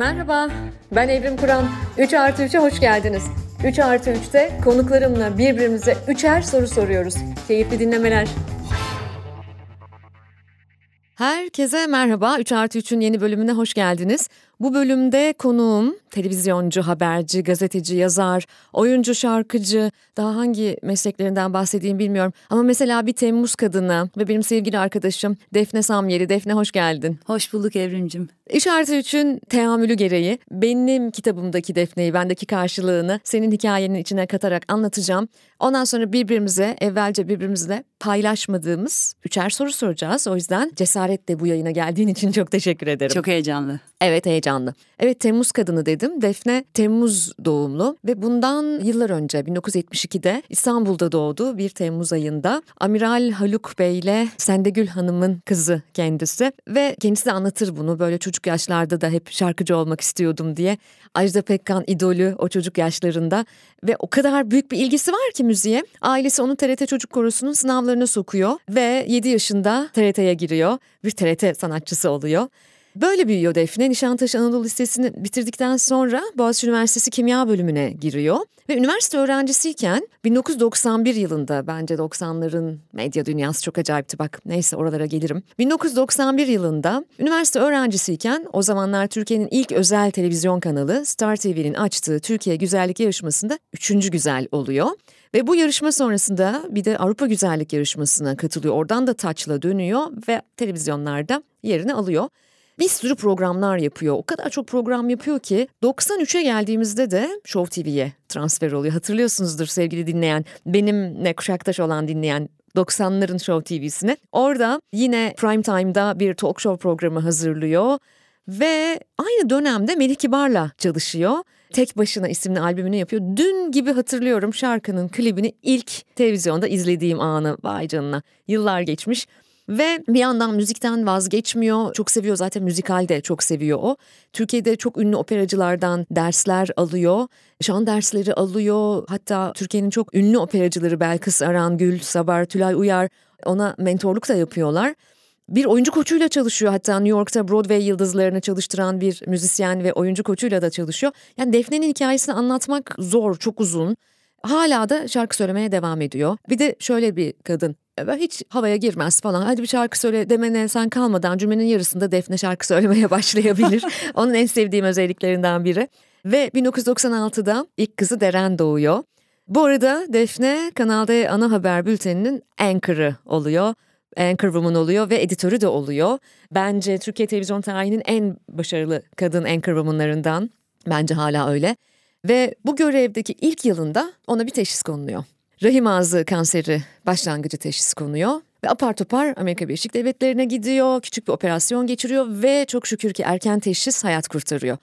Merhaba, ben Evrim Kur'an. 3 artı 3'e hoş geldiniz. 3 artı 3'te konuklarımla birbirimize üçer soru soruyoruz. Keyifli dinlemeler. Herkese merhaba. 3 artı 3'ün yeni bölümüne hoş geldiniz. Bu bölümde konuğum televizyoncu, haberci, gazeteci, yazar, oyuncu, şarkıcı, daha hangi mesleklerinden bahsedeyim bilmiyorum. Ama mesela bir Temmuz kadını ve benim sevgili arkadaşım Defne Samyeli. Defne hoş geldin. Hoş bulduk Evrimcim. İş artı üçün teamülü gereği benim kitabımdaki Defne'yi, bendeki karşılığını senin hikayenin içine katarak anlatacağım. Ondan sonra birbirimize, evvelce birbirimizle paylaşmadığımız üçer soru soracağız. O yüzden cesaretle bu yayına geldiğin için çok teşekkür ederim. Çok heyecanlı. Evet heyecanlı. Evet Temmuz kadını dedim. Defne Temmuz doğumlu ve bundan yıllar önce 1972'de İstanbul'da doğdu bir Temmuz ayında. Amiral Haluk Bey ile Sendegül Hanım'ın kızı kendisi ve kendisi de anlatır bunu böyle çocuk yaşlarda da hep şarkıcı olmak istiyordum diye. Ajda Pekkan idolü o çocuk yaşlarında ve o kadar büyük bir ilgisi var ki müziğe. Ailesi onu TRT Çocuk Korosu'nun sınavlarına sokuyor ve 7 yaşında TRT'ye giriyor. Bir TRT sanatçısı oluyor. Böyle büyüyor Defne. Nişantaşı Anadolu Lisesi'ni bitirdikten sonra Boğaziçi Üniversitesi Kimya bölümüne giriyor. Ve üniversite öğrencisiyken 1991 yılında bence 90'ların medya dünyası çok acayipti bak neyse oralara gelirim. 1991 yılında üniversite öğrencisiyken o zamanlar Türkiye'nin ilk özel televizyon kanalı Star TV'nin açtığı Türkiye Güzellik Yarışması'nda üçüncü güzel oluyor. Ve bu yarışma sonrasında bir de Avrupa Güzellik Yarışması'na katılıyor. Oradan da taçla dönüyor ve televizyonlarda yerini alıyor bir sürü programlar yapıyor. O kadar çok program yapıyor ki 93'e geldiğimizde de Show TV'ye transfer oluyor. Hatırlıyorsunuzdur sevgili dinleyen, benimle kuşaktaş olan dinleyen 90'ların Show TV'sini. Orada yine prime time'da bir talk show programı hazırlıyor ve aynı dönemde Melih Kibar'la çalışıyor. Tek Başına isimli albümünü yapıyor. Dün gibi hatırlıyorum şarkının klibini ilk televizyonda izlediğim anı. Vay canına yıllar geçmiş. Ve bir yandan müzikten vazgeçmiyor. Çok seviyor zaten müzikal de çok seviyor o. Türkiye'de çok ünlü operacılardan dersler alıyor. Şan dersleri alıyor. Hatta Türkiye'nin çok ünlü operacıları Belkıs Aran, Gül, Sabar, Tülay Uyar ona mentorluk da yapıyorlar. Bir oyuncu koçuyla çalışıyor hatta New York'ta Broadway yıldızlarını çalıştıran bir müzisyen ve oyuncu koçuyla da çalışıyor. Yani Defne'nin hikayesini anlatmak zor, çok uzun. Hala da şarkı söylemeye devam ediyor. Bir de şöyle bir kadın hiç havaya girmez falan. Hadi bir şarkı söyle demene sen kalmadan cümlenin yarısında Defne şarkı söylemeye başlayabilir. Onun en sevdiğim özelliklerinden biri. Ve 1996'da ilk kızı Deren doğuyor. Bu arada Defne Kanal D ana haber bülteninin anchor'ı oluyor. Anchor woman oluyor ve editörü de oluyor. Bence Türkiye televizyon tarihinin en başarılı kadın anchor womanlarından. Bence hala öyle. Ve bu görevdeki ilk yılında ona bir teşhis konuluyor rahim ağzı kanseri başlangıcı teşhis konuyor. Ve apar topar Amerika Birleşik Devletleri'ne gidiyor, küçük bir operasyon geçiriyor ve çok şükür ki erken teşhis hayat kurtarıyor.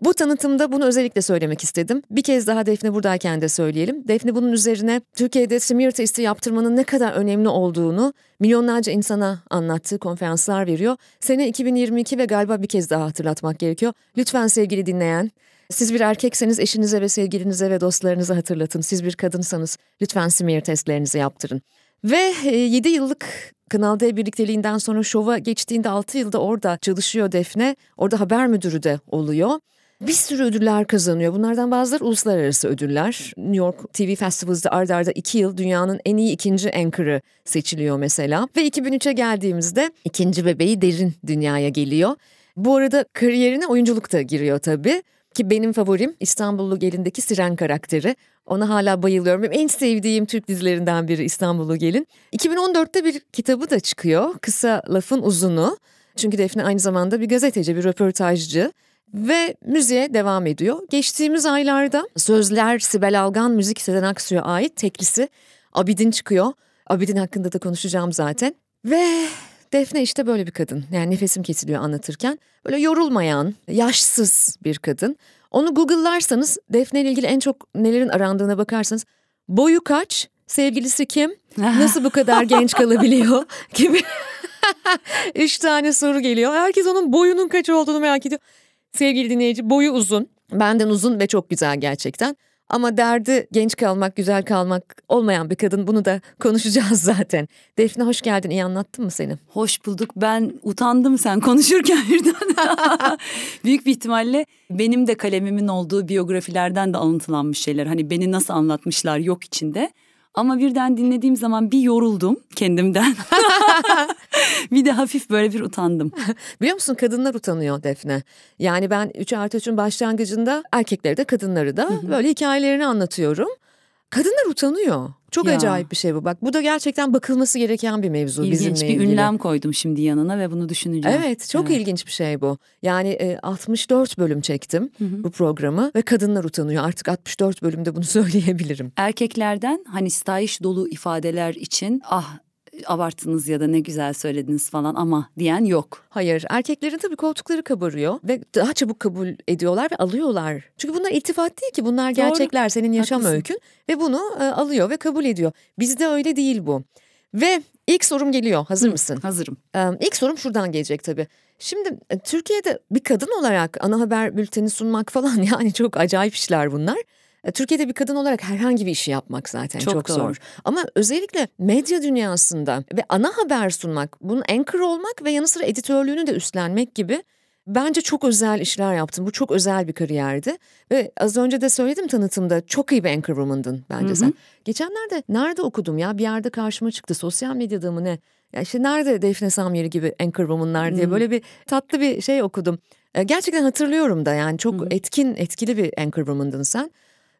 Bu tanıtımda bunu özellikle söylemek istedim. Bir kez daha Defne buradayken de söyleyelim. Defne bunun üzerine Türkiye'de smear testi yaptırmanın ne kadar önemli olduğunu milyonlarca insana anlattığı konferanslar veriyor. Sene 2022 ve galiba bir kez daha hatırlatmak gerekiyor. Lütfen sevgili dinleyen siz bir erkekseniz eşinize ve sevgilinize ve dostlarınıza hatırlatın. Siz bir kadınsanız lütfen smear testlerinizi yaptırın. Ve 7 e, yıllık Kanal D birlikteliğinden sonra şova geçtiğinde 6 yılda orada çalışıyor Defne. Orada haber müdürü de oluyor. Bir sürü ödüller kazanıyor. Bunlardan bazıları uluslararası ödüller. New York TV Festivals'da ardarda arda iki yıl dünyanın en iyi ikinci anchor'ı seçiliyor mesela. Ve 2003'e geldiğimizde ikinci bebeği Derin dünyaya geliyor. Bu arada kariyerine oyunculuk da giriyor tabii. Ki benim favorim İstanbullu Gelin'deki Siren karakteri. Ona hala bayılıyorum. Benim en sevdiğim Türk dizilerinden biri İstanbullu Gelin. 2014'te bir kitabı da çıkıyor. Kısa Lafın Uzunu. Çünkü Defne aynı zamanda bir gazeteci, bir röportajcı ve müziğe devam ediyor. Geçtiğimiz aylarda sözler Sibel Algan, müzik Sezen Aksu'ya ait teklisi Abidin çıkıyor. Abidin hakkında da konuşacağım zaten. Ve Defne işte böyle bir kadın. Yani nefesim kesiliyor anlatırken. Böyle yorulmayan, yaşsız bir kadın. Onu Google'larsanız Defne ile ilgili en çok nelerin arandığına bakarsanız boyu kaç, sevgilisi kim, nasıl bu kadar genç kalabiliyor gibi üç tane soru geliyor. Herkes onun boyunun kaç olduğunu merak ediyor. Sevgili dinleyici boyu uzun, benden uzun ve çok güzel gerçekten. Ama derdi genç kalmak, güzel kalmak olmayan bir kadın. Bunu da konuşacağız zaten. Defne hoş geldin. İyi anlattın mı seni? Hoş bulduk. Ben utandım sen konuşurken birden. Büyük bir ihtimalle benim de kalemimin olduğu biyografilerden de alıntılanmış şeyler. Hani beni nasıl anlatmışlar yok içinde. Ama birden dinlediğim zaman bir yoruldum kendimden. bir de hafif böyle bir utandım. Biliyor musun kadınlar utanıyor Defne. Yani ben 3 artı 3'ün başlangıcında erkekleri de kadınları da böyle hikayelerini anlatıyorum. Kadınlar utanıyor. Çok ya. acayip bir şey bu. Bak bu da gerçekten bakılması gereken bir mevzu İlginç bizimle bir ilgili. ünlem koydum şimdi yanına ve bunu düşüneceğim. Evet çok evet. ilginç bir şey bu. Yani e, 64 bölüm çektim hı hı. bu programı ve kadınlar utanıyor. Artık 64 bölümde bunu söyleyebilirim. Erkeklerden hani stayiş dolu ifadeler için ah abarttınız ya da ne güzel söylediniz falan ama diyen yok. Hayır erkeklerin tabii koltukları kabarıyor ve daha çabuk kabul ediyorlar ve alıyorlar. Çünkü bunlar iltifat değil ki bunlar gerçekler Doğru. senin yaşam Haklısın. öykün ve bunu e, alıyor ve kabul ediyor. Bizde öyle değil bu. Ve ilk sorum geliyor hazır Hı, mısın? Hazırım. Ee, ilk sorum şuradan gelecek tabii. Şimdi e, Türkiye'de bir kadın olarak ana haber bülteni sunmak falan yani çok acayip işler bunlar. E, Türkiye'de bir kadın olarak herhangi bir işi yapmak zaten çok, çok zor. Ama özellikle medya dünyasında ve ana haber sunmak, bunun anchor olmak ve yanı sıra editörlüğünü de üstlenmek gibi bence çok özel işler yaptın. Bu çok özel bir kariyerdi. Ve az önce de söyledim tanıtımda çok iyi bir anchor woman'dın bence Hı-hı. sen. Geçenlerde nerede okudum ya bir yerde karşıma çıktı sosyal medyada mı ne? Ya işte nerede Defne Samyeri gibi anchor woman'lar diye Hı-hı. böyle bir tatlı bir şey okudum. E, gerçekten hatırlıyorum da yani çok Hı-hı. etkin etkili bir anchor woman'dın sen.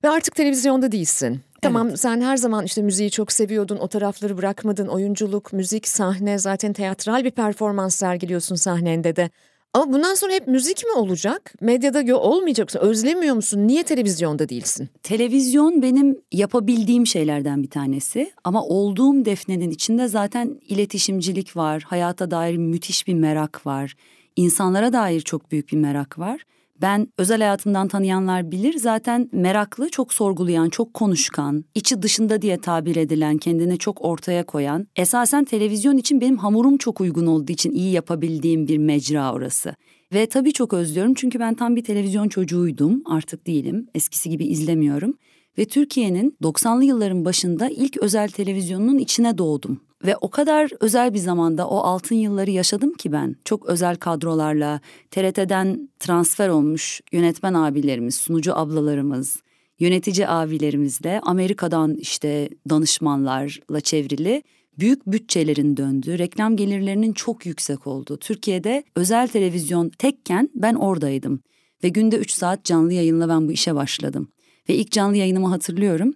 Ve artık televizyonda değilsin. Tamam evet. sen her zaman işte müziği çok seviyordun, o tarafları bırakmadın. Oyunculuk, müzik, sahne zaten teatral bir performans sergiliyorsun sahnende de. Ama bundan sonra hep müzik mi olacak? Medyada olmayacak mısın? Özlemiyor musun? Niye televizyonda değilsin? Televizyon benim yapabildiğim şeylerden bir tanesi. Ama olduğum Defne'nin içinde zaten iletişimcilik var. Hayata dair müthiş bir merak var. İnsanlara dair çok büyük bir merak var. Ben özel hayatından tanıyanlar bilir zaten meraklı, çok sorgulayan, çok konuşkan, içi dışında diye tabir edilen, kendini çok ortaya koyan, esasen televizyon için benim hamurum çok uygun olduğu için iyi yapabildiğim bir mecra orası. Ve tabii çok özlüyorum çünkü ben tam bir televizyon çocuğuydum, artık değilim, eskisi gibi izlemiyorum. Ve Türkiye'nin 90'lı yılların başında ilk özel televizyonunun içine doğdum. Ve o kadar özel bir zamanda o altın yılları yaşadım ki ben. Çok özel kadrolarla, TRT'den transfer olmuş yönetmen abilerimiz, sunucu ablalarımız, yönetici abilerimizle Amerika'dan işte danışmanlarla çevrili büyük bütçelerin döndüğü, reklam gelirlerinin çok yüksek olduğu. Türkiye'de özel televizyon tekken ben oradaydım. Ve günde 3 saat canlı yayınla ben bu işe başladım. Ve ilk canlı yayınımı hatırlıyorum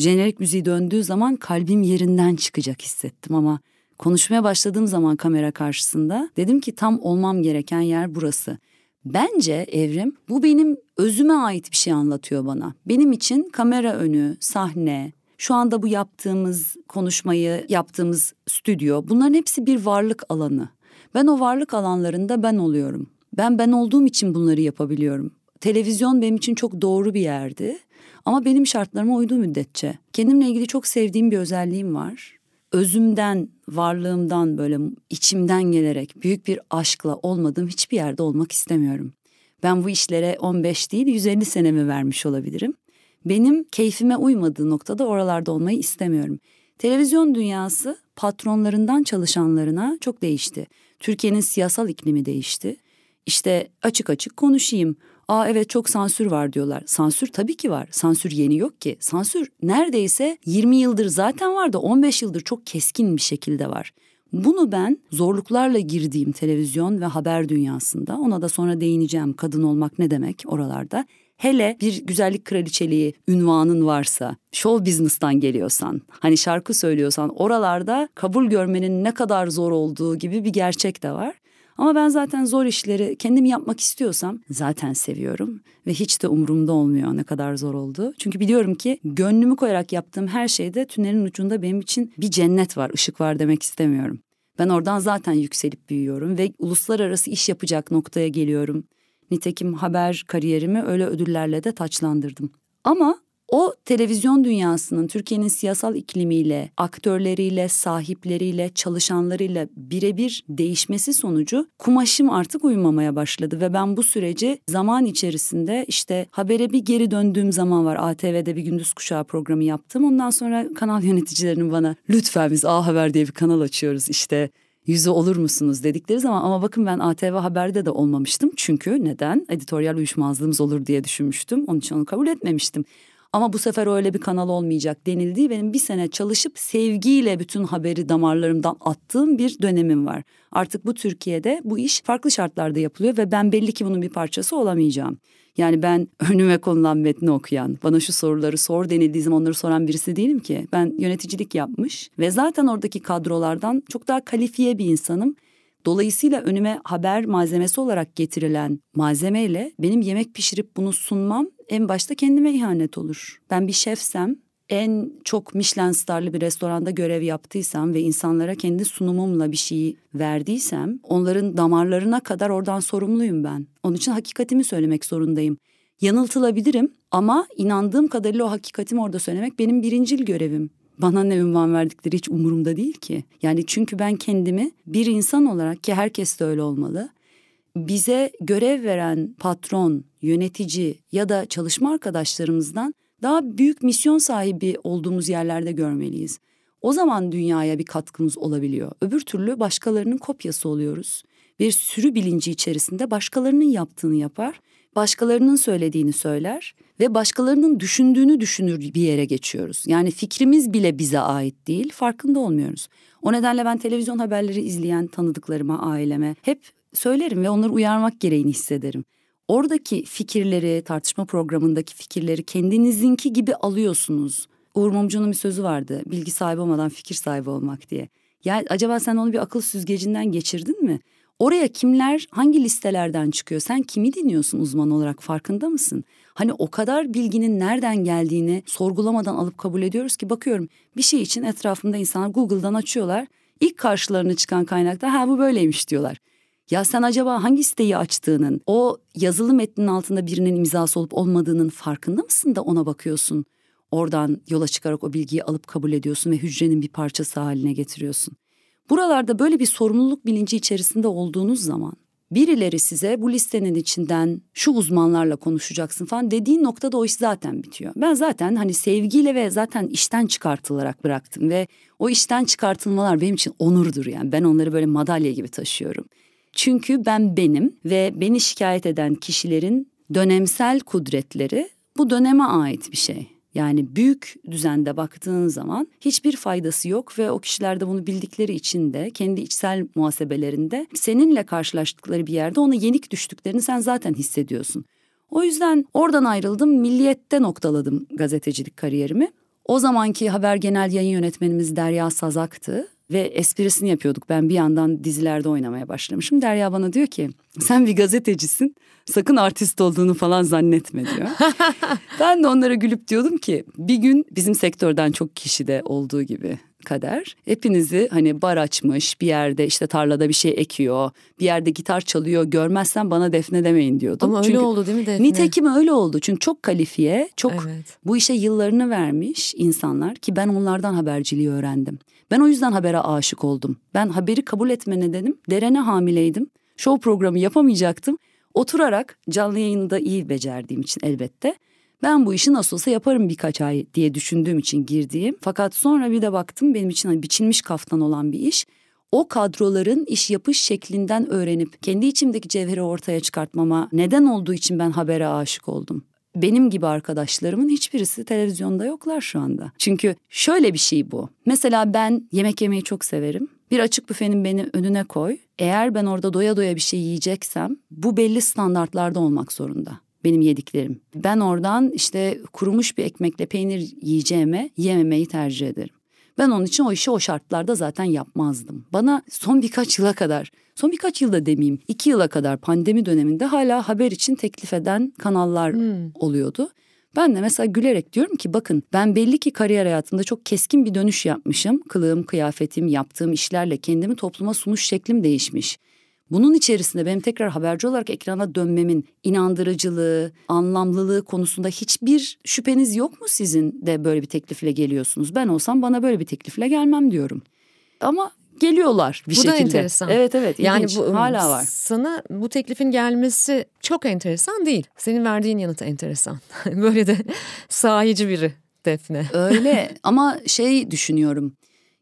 jenerik müziği döndüğü zaman kalbim yerinden çıkacak hissettim ama konuşmaya başladığım zaman kamera karşısında dedim ki tam olmam gereken yer burası. Bence Evrim bu benim özüme ait bir şey anlatıyor bana. Benim için kamera önü, sahne, şu anda bu yaptığımız konuşmayı yaptığımız stüdyo bunların hepsi bir varlık alanı. Ben o varlık alanlarında ben oluyorum. Ben ben olduğum için bunları yapabiliyorum. Televizyon benim için çok doğru bir yerdi ama benim şartlarıma uyduğu müddetçe. Kendimle ilgili çok sevdiğim bir özelliğim var. Özümden, varlığımdan böyle içimden gelerek büyük bir aşkla olmadığım hiçbir yerde olmak istemiyorum. Ben bu işlere 15 değil 150 senemi vermiş olabilirim. Benim keyfime uymadığı noktada oralarda olmayı istemiyorum. Televizyon dünyası patronlarından çalışanlarına çok değişti. Türkiye'nin siyasal iklimi değişti. İşte açık açık konuşayım. Aa evet çok sansür var diyorlar. Sansür tabii ki var. Sansür yeni yok ki. Sansür neredeyse 20 yıldır zaten var da 15 yıldır çok keskin bir şekilde var. Bunu ben zorluklarla girdiğim televizyon ve haber dünyasında ona da sonra değineceğim kadın olmak ne demek oralarda. Hele bir güzellik kraliçeliği ünvanın varsa, show business'tan geliyorsan, hani şarkı söylüyorsan oralarda kabul görmenin ne kadar zor olduğu gibi bir gerçek de var. Ama ben zaten zor işleri kendim yapmak istiyorsam zaten seviyorum ve hiç de umurumda olmuyor ne kadar zor oldu. Çünkü biliyorum ki gönlümü koyarak yaptığım her şeyde tünelin ucunda benim için bir cennet var, ışık var demek istemiyorum. Ben oradan zaten yükselip büyüyorum ve uluslararası iş yapacak noktaya geliyorum. Nitekim haber kariyerimi öyle ödüllerle de taçlandırdım. Ama O televizyon dünyasının Türkiye'nin siyasal iklimiyle, aktörleriyle, sahipleriyle, çalışanlarıyla birebir değişmesi sonucu kumaşım artık uyumamaya başladı ve ben bu süreci zaman içerisinde işte habere bir geri döndüğüm zaman var. ATV'de bir gündüz kuşağı programı yaptım. Ondan sonra kanal yöneticilerinin bana lütfen biz A Haber diye bir kanal açıyoruz işte yüzü olur musunuz dedikleri zaman ama bakın ben ATV Haber'de de olmamıştım. Çünkü neden? Editoryal uyuşmazlığımız olur diye düşünmüştüm. Onun için onu kabul etmemiştim. Ama bu sefer öyle bir kanal olmayacak denildiği benim bir sene çalışıp sevgiyle bütün haberi damarlarımdan attığım bir dönemim var. Artık bu Türkiye'de bu iş farklı şartlarda yapılıyor ve ben belli ki bunun bir parçası olamayacağım. Yani ben önüme konulan metni okuyan, bana şu soruları sor denildiği zaman onları soran birisi değilim ki. Ben yöneticilik yapmış ve zaten oradaki kadrolardan çok daha kalifiye bir insanım. Dolayısıyla önüme haber malzemesi olarak getirilen malzemeyle benim yemek pişirip bunu sunmam en başta kendime ihanet olur. Ben bir şefsem en çok Michelin starlı bir restoranda görev yaptıysam ve insanlara kendi sunumumla bir şeyi verdiysem onların damarlarına kadar oradan sorumluyum ben. Onun için hakikatimi söylemek zorundayım. Yanıltılabilirim ama inandığım kadarıyla o hakikatimi orada söylemek benim birincil görevim. Bana ne ünvan verdikleri hiç umurumda değil ki. Yani çünkü ben kendimi bir insan olarak ki herkes de öyle olmalı. Bize görev veren patron, yönetici ya da çalışma arkadaşlarımızdan daha büyük misyon sahibi olduğumuz yerlerde görmeliyiz. O zaman dünyaya bir katkımız olabiliyor. Öbür türlü başkalarının kopyası oluyoruz. Bir sürü bilinci içerisinde başkalarının yaptığını yapar, başkalarının söylediğini söyler ve başkalarının düşündüğünü düşünür bir yere geçiyoruz. Yani fikrimiz bile bize ait değil, farkında olmuyoruz. O nedenle ben televizyon haberleri izleyen tanıdıklarıma, aileme hep söylerim ve onları uyarmak gereğini hissederim oradaki fikirleri, tartışma programındaki fikirleri kendinizinki gibi alıyorsunuz. Uğur Mumcu'nun bir sözü vardı. Bilgi sahibi olmadan fikir sahibi olmak diye. Yani acaba sen onu bir akıl süzgecinden geçirdin mi? Oraya kimler hangi listelerden çıkıyor? Sen kimi dinliyorsun uzman olarak farkında mısın? Hani o kadar bilginin nereden geldiğini sorgulamadan alıp kabul ediyoruz ki bakıyorum bir şey için etrafımda insanlar Google'dan açıyorlar. İlk karşılarına çıkan kaynakta ha bu böyleymiş diyorlar. Ya sen acaba hangi siteyi açtığının, o yazılı metnin altında birinin imzası olup olmadığının farkında mısın da ona bakıyorsun? Oradan yola çıkarak o bilgiyi alıp kabul ediyorsun ve hücrenin bir parçası haline getiriyorsun. Buralarda böyle bir sorumluluk bilinci içerisinde olduğunuz zaman birileri size bu listenin içinden şu uzmanlarla konuşacaksın falan dediğin noktada o iş zaten bitiyor. Ben zaten hani sevgiyle ve zaten işten çıkartılarak bıraktım ve o işten çıkartılmalar benim için onurdur yani. Ben onları böyle madalya gibi taşıyorum. Çünkü ben benim ve beni şikayet eden kişilerin dönemsel kudretleri bu döneme ait bir şey. Yani büyük düzende baktığın zaman hiçbir faydası yok ve o kişiler de bunu bildikleri için de kendi içsel muhasebelerinde seninle karşılaştıkları bir yerde ona yenik düştüklerini sen zaten hissediyorsun. O yüzden oradan ayrıldım, milliyette noktaladım gazetecilik kariyerimi. O zamanki haber genel yayın yönetmenimiz Derya Sazak'tı ve esprisini yapıyorduk. Ben bir yandan dizilerde oynamaya başlamışım. Derya bana diyor ki sen bir gazetecisin sakın artist olduğunu falan zannetme diyor. ben de onlara gülüp diyordum ki bir gün bizim sektörden çok kişi de olduğu gibi kader. Hepinizi hani bar açmış bir yerde işte tarlada bir şey ekiyor. Bir yerde gitar çalıyor görmezsen bana Defne demeyin diyordum. Ama öyle Çünkü oldu değil mi Defne? Nitekim öyle oldu. Çünkü çok kalifiye, çok Evet. bu işe yıllarını vermiş insanlar ki ben onlardan haberciliği öğrendim. Ben o yüzden habere aşık oldum. Ben haberi kabul etme nedenim derene hamileydim. Show programı yapamayacaktım. Oturarak canlı yayını da iyi becerdiğim için elbette. Ben bu işi nasıl olsa yaparım birkaç ay diye düşündüğüm için girdiğim. Fakat sonra bir de baktım benim için hani biçilmiş kaftan olan bir iş. O kadroların iş yapış şeklinden öğrenip kendi içimdeki cevheri ortaya çıkartmama neden olduğu için ben habere aşık oldum. Benim gibi arkadaşlarımın hiçbirisi televizyonda yoklar şu anda. Çünkü şöyle bir şey bu. Mesela ben yemek yemeyi çok severim. Bir açık büfenin beni önüne koy. Eğer ben orada doya doya bir şey yiyeceksem bu belli standartlarda olmak zorunda benim yediklerim. Ben oradan işte kurumuş bir ekmekle peynir yiyeceğime yememeyi tercih ederim. Ben onun için o işi o şartlarda zaten yapmazdım. Bana son birkaç yıla kadar, son birkaç yılda demeyeyim, iki yıla kadar pandemi döneminde hala haber için teklif eden kanallar Hmm. oluyordu. Ben de mesela gülerek diyorum ki bakın ben belli ki kariyer hayatımda çok keskin bir dönüş yapmışım. Kılığım, kıyafetim, yaptığım işlerle kendimi topluma sunuş şeklim değişmiş. Bunun içerisinde benim tekrar haberci olarak ekrana dönmemin inandırıcılığı, anlamlılığı konusunda hiçbir şüpheniz yok mu sizin de böyle bir teklifle geliyorsunuz? Ben olsam bana böyle bir teklifle gelmem diyorum. Ama geliyorlar bir bu şekilde. Bu da enteresan. Evet evet yani ilginç. bu, hala var. Sana bu teklifin gelmesi çok enteresan değil. Senin verdiğin yanıt enteresan. Böyle de sahici biri Defne. Öyle ama şey düşünüyorum.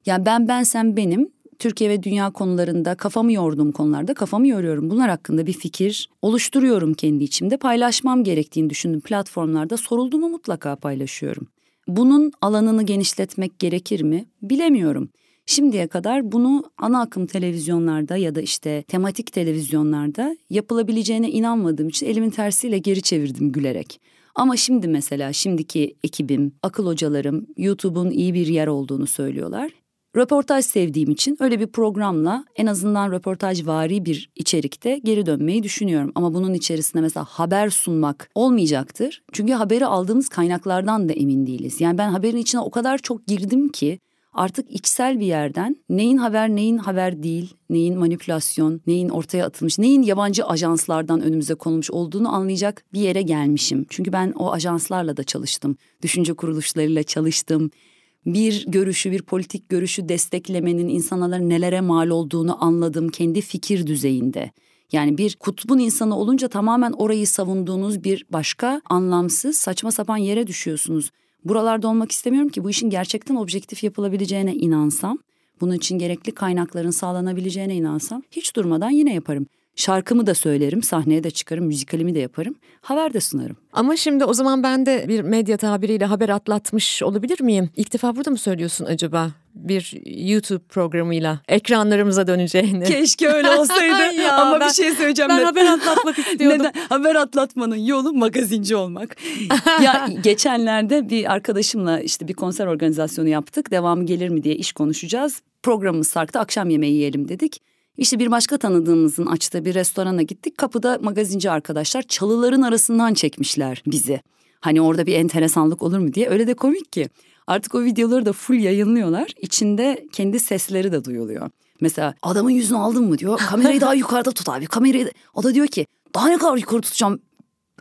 Yani ben ben sen benim Türkiye ve dünya konularında kafamı yorduğum konularda kafamı yoruyorum. Bunlar hakkında bir fikir oluşturuyorum kendi içimde. Paylaşmam gerektiğini düşündüğüm platformlarda sorulduğumu mutlaka paylaşıyorum. Bunun alanını genişletmek gerekir mi? Bilemiyorum. Şimdiye kadar bunu ana akım televizyonlarda ya da işte tematik televizyonlarda yapılabileceğine inanmadığım için elimin tersiyle geri çevirdim gülerek. Ama şimdi mesela şimdiki ekibim, akıl hocalarım YouTube'un iyi bir yer olduğunu söylüyorlar. Röportaj sevdiğim için öyle bir programla en azından röportajvari bir içerikte geri dönmeyi düşünüyorum. Ama bunun içerisinde mesela haber sunmak olmayacaktır. Çünkü haberi aldığımız kaynaklardan da emin değiliz. Yani ben haberin içine o kadar çok girdim ki artık içsel bir yerden neyin haber neyin haber değil, neyin manipülasyon, neyin ortaya atılmış, neyin yabancı ajanslardan önümüze konulmuş olduğunu anlayacak bir yere gelmişim. Çünkü ben o ajanslarla da çalıştım, düşünce kuruluşlarıyla çalıştım. Bir görüşü, bir politik görüşü desteklemenin insanlara nelere mal olduğunu anladım kendi fikir düzeyinde. Yani bir kutbun insanı olunca tamamen orayı savunduğunuz bir başka anlamsız saçma sapan yere düşüyorsunuz. Buralarda olmak istemiyorum ki bu işin gerçekten objektif yapılabileceğine inansam, bunun için gerekli kaynakların sağlanabileceğine inansam hiç durmadan yine yaparım. Şarkımı da söylerim, sahneye de çıkarım, müzikalimi de yaparım, haber de sunarım. Ama şimdi o zaman ben de bir medya tabiriyle haber atlatmış olabilir miyim? İlk defa burada mı söylüyorsun acaba? Bir YouTube programıyla ekranlarımıza döneceğini. Keşke öyle olsaydı ya, ama ben, bir şey söyleyeceğim. Ben haber atlatmak istiyordum. Neden? Haber atlatmanın yolu magazinci olmak. ya geçenlerde bir arkadaşımla işte bir konser organizasyonu yaptık. Devamı gelir mi diye iş konuşacağız. Programımız sarktı akşam yemeği yiyelim dedik. İşte bir başka tanıdığımızın açtığı bir restorana gittik. Kapıda magazinci arkadaşlar çalıların arasından çekmişler bizi. Hani orada bir enteresanlık olur mu diye. Öyle de komik ki. Artık o videoları da full yayınlıyorlar. İçinde kendi sesleri de duyuluyor. Mesela adamın yüzünü aldın mı diyor. Kamerayı daha yukarıda tut abi. Kamerayı da... O da diyor ki daha ne kadar yukarı tutacağım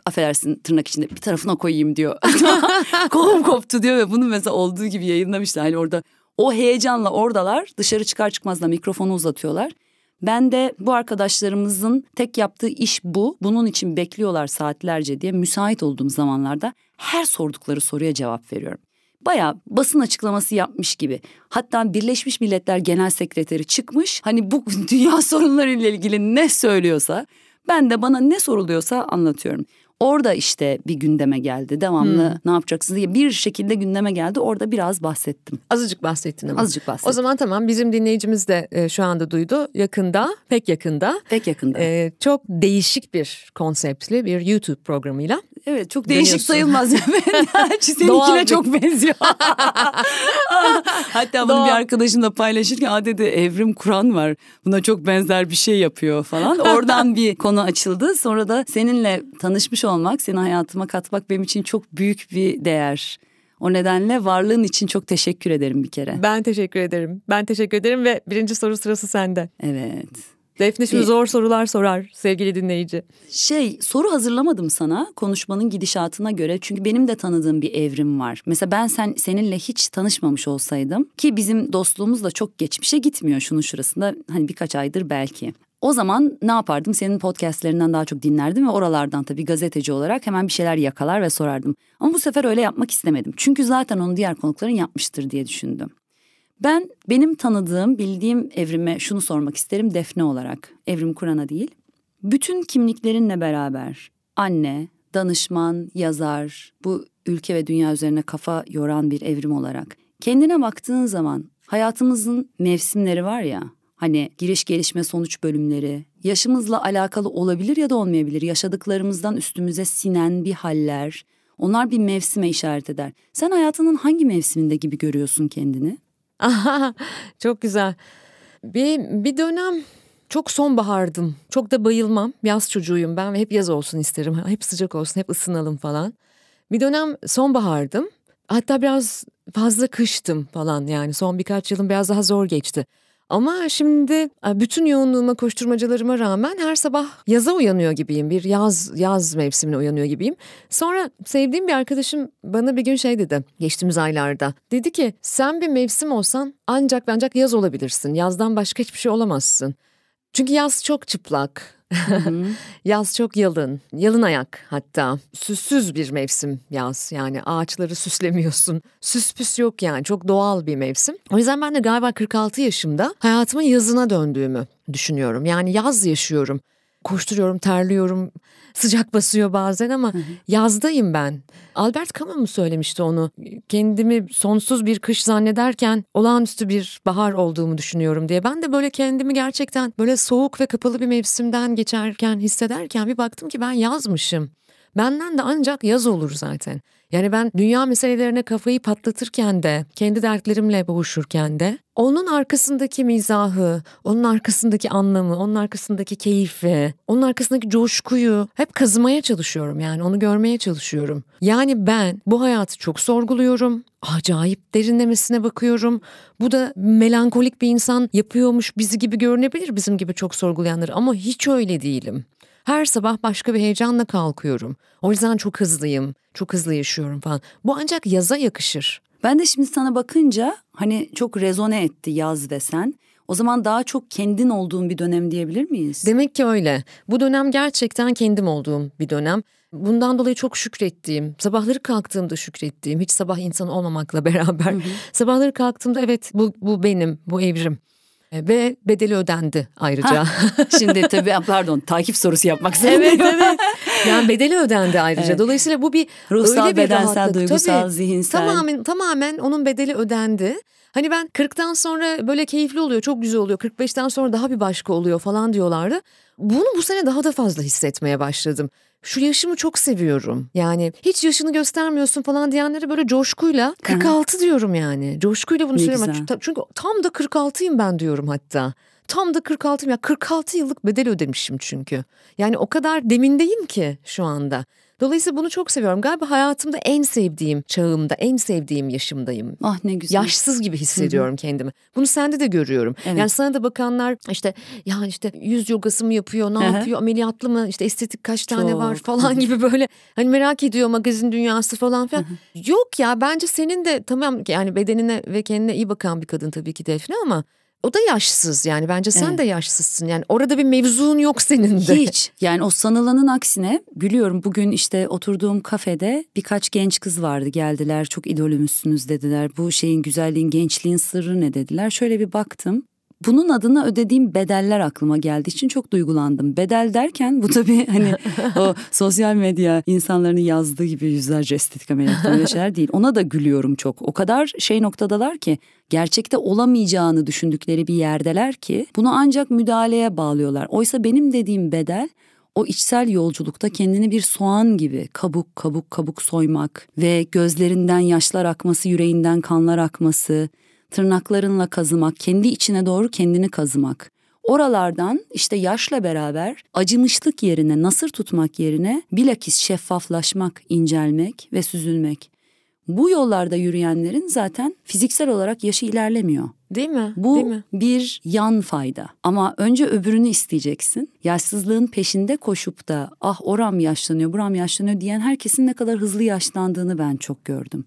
affedersin tırnak içinde bir tarafına koyayım diyor. Kolum koptu diyor ve bunu mesela olduğu gibi yayınlamışlar. Hani orada o heyecanla oradalar dışarı çıkar çıkmaz da mikrofonu uzatıyorlar. Ben de bu arkadaşlarımızın tek yaptığı iş bu. Bunun için bekliyorlar saatlerce diye müsait olduğum zamanlarda her sordukları soruya cevap veriyorum. Baya basın açıklaması yapmış gibi. Hatta Birleşmiş Milletler Genel Sekreteri çıkmış. Hani bu dünya sorunlarıyla ilgili ne söylüyorsa ben de bana ne soruluyorsa anlatıyorum. Orada işte bir gündeme geldi. Devamlı hmm. ne yapacaksınız diye bir şekilde gündeme geldi. Orada biraz bahsettim. Azıcık bahsettin ama. Azıcık bahsettim. O zaman tamam bizim dinleyicimiz de e, şu anda duydu. Yakında, pek yakında. Pek yakında. E, çok değişik bir konseptli bir YouTube programıyla. Evet çok değişik sayılmaz. Seninkine çok benziyor. Hatta bunu Doğal. bir arkadaşımla paylaşırken Aa dedi Evrim Kur'an var. Buna çok benzer bir şey yapıyor falan. Oradan bir konu açıldı. Sonra da seninle tanışmış olmak, seni hayatıma katmak benim için çok büyük bir değer. O nedenle varlığın için çok teşekkür ederim bir kere. Ben teşekkür ederim. Ben teşekkür ederim ve birinci soru sırası sende. Evet. Defne şimdi zor sorular sorar sevgili dinleyici. Şey soru hazırlamadım sana konuşmanın gidişatına göre. Çünkü benim de tanıdığım bir evrim var. Mesela ben sen seninle hiç tanışmamış olsaydım ki bizim dostluğumuz da çok geçmişe gitmiyor şunun şurasında hani birkaç aydır belki. O zaman ne yapardım? Senin podcastlerinden daha çok dinlerdim ve oralardan tabii gazeteci olarak hemen bir şeyler yakalar ve sorardım. Ama bu sefer öyle yapmak istemedim. Çünkü zaten onu diğer konukların yapmıştır diye düşündüm. Ben benim tanıdığım, bildiğim evrime şunu sormak isterim Defne olarak. Evrim Kur'an'a değil. Bütün kimliklerinle beraber anne, danışman, yazar, bu ülke ve dünya üzerine kafa yoran bir evrim olarak kendine baktığın zaman hayatımızın mevsimleri var ya Hani giriş gelişme sonuç bölümleri yaşımızla alakalı olabilir ya da olmayabilir. Yaşadıklarımızdan üstümüze sinen bir haller. Onlar bir mevsime işaret eder. Sen hayatının hangi mevsiminde gibi görüyorsun kendini? Aha, çok güzel. Bir, bir dönem çok sonbahardım. Çok da bayılmam. Yaz çocuğuyum ben ve hep yaz olsun isterim. Hep sıcak olsun, hep ısınalım falan. Bir dönem sonbahardım. Hatta biraz fazla kıştım falan yani son birkaç yılım biraz daha zor geçti. Ama şimdi bütün yoğunluğuma, koşturmacalarıma rağmen her sabah yaza uyanıyor gibiyim. Bir yaz yaz mevsimine uyanıyor gibiyim. Sonra sevdiğim bir arkadaşım bana bir gün şey dedi geçtiğimiz aylarda. Dedi ki sen bir mevsim olsan ancak ancak yaz olabilirsin. Yazdan başka hiçbir şey olamazsın. Çünkü yaz çok çıplak, yaz çok yalın, yalın ayak hatta. Süssüz bir mevsim yaz yani ağaçları süslemiyorsun. Süs püs yok yani çok doğal bir mevsim. O yüzden ben de galiba 46 yaşımda hayatımın yazına döndüğümü düşünüyorum. Yani yaz yaşıyorum. Koşturuyorum, terliyorum, sıcak basıyor bazen ama hı hı. yazdayım ben. Albert Camus mu söylemişti onu? Kendimi sonsuz bir kış zannederken olağanüstü bir bahar olduğumu düşünüyorum diye. Ben de böyle kendimi gerçekten böyle soğuk ve kapalı bir mevsimden geçerken hissederken bir baktım ki ben yazmışım. Benden de ancak yaz olur zaten. Yani ben dünya meselelerine kafayı patlatırken de, kendi dertlerimle boğuşurken de onun arkasındaki mizahı, onun arkasındaki anlamı, onun arkasındaki keyfi, onun arkasındaki coşkuyu hep kazımaya çalışıyorum yani onu görmeye çalışıyorum. Yani ben bu hayatı çok sorguluyorum. Acayip derinlemesine bakıyorum. Bu da melankolik bir insan yapıyormuş bizi gibi görünebilir bizim gibi çok sorgulayanları ama hiç öyle değilim. Her sabah başka bir heyecanla kalkıyorum. O yüzden çok hızlıyım, çok hızlı yaşıyorum falan. Bu ancak yaza yakışır. Ben de şimdi sana bakınca hani çok rezone etti yaz desen. O zaman daha çok kendin olduğun bir dönem diyebilir miyiz? Demek ki öyle. Bu dönem gerçekten kendim olduğum bir dönem. Bundan dolayı çok şükrettiğim, sabahları kalktığımda şükrettiğim, hiç sabah insan olmamakla beraber. Hı hı. Sabahları kalktığımda evet bu, bu benim, bu evrim. E, ve bedeli ödendi ayrıca. Şimdi tabii pardon takip sorusu yapmak zorundayım. evet evet. Yani bedeli ödendi ayrıca. Evet. Dolayısıyla bu bir ruhsal, öyle bir bedensel, rahatlık. duygusal, tabii, zihinsel. Tamamen tamamen onun bedeli ödendi. Hani ben 40'tan sonra böyle keyifli oluyor, çok güzel oluyor. 45'ten sonra daha bir başka oluyor falan diyorlardı. Bunu bu sene daha da fazla hissetmeye başladım şu yaşımı çok seviyorum. Yani hiç yaşını göstermiyorsun falan diyenlere böyle coşkuyla 46 Hı. diyorum yani. Coşkuyla bunu söylüyorum. Çünkü tam da 46'yım ben diyorum hatta. Tam da 46'yım ya 46 yıllık bedel ödemişim çünkü. Yani o kadar demindeyim ki şu anda. Dolayısıyla bunu çok seviyorum. Galiba hayatımda en sevdiğim çağımda, en sevdiğim yaşımdayım. Ah ne güzel. Yaşsız gibi hissediyorum Hı-hı. kendimi. Bunu sende de görüyorum. Evet. Yani sana da bakanlar işte ya işte yüz yogası mı yapıyor, ne Hı-hı. yapıyor, ameliyatlı mı, işte estetik kaç tane çok. var falan gibi böyle hani merak ediyor magazin dünyası falan filan. Hı-hı. Yok ya bence senin de tamam yani bedenine ve kendine iyi bakan bir kadın tabii ki Defne ama o da yaşsız yani. Bence sen evet. de yaşsızsın. Yani orada bir mevzun yok senin de. Hiç. Yani o sanılanın aksine gülüyorum bugün işte oturduğum kafede birkaç genç kız vardı. Geldiler çok idolümüzsünüz dediler. Bu şeyin güzelliğin gençliğin sırrı ne? dediler. Şöyle bir baktım bunun adına ödediğim bedeller aklıma geldiği için çok duygulandım. Bedel derken bu tabii hani o sosyal medya insanların yazdığı gibi yüzlerce estetik ameliyat böyle şeyler değil. Ona da gülüyorum çok. O kadar şey noktadalar ki gerçekte olamayacağını düşündükleri bir yerdeler ki bunu ancak müdahaleye bağlıyorlar. Oysa benim dediğim bedel o içsel yolculukta kendini bir soğan gibi kabuk kabuk kabuk soymak ve gözlerinden yaşlar akması, yüreğinden kanlar akması, tırnaklarınla kazımak, kendi içine doğru kendini kazımak. Oralardan işte yaşla beraber acımışlık yerine, nasır tutmak yerine bilakis şeffaflaşmak, incelmek ve süzülmek. Bu yollarda yürüyenlerin zaten fiziksel olarak yaşı ilerlemiyor. Değil mi? Bu Değil mi? bir yan fayda. Ama önce öbürünü isteyeceksin. Yaşsızlığın peşinde koşup da ah oram yaşlanıyor, buram yaşlanıyor diyen herkesin ne kadar hızlı yaşlandığını ben çok gördüm.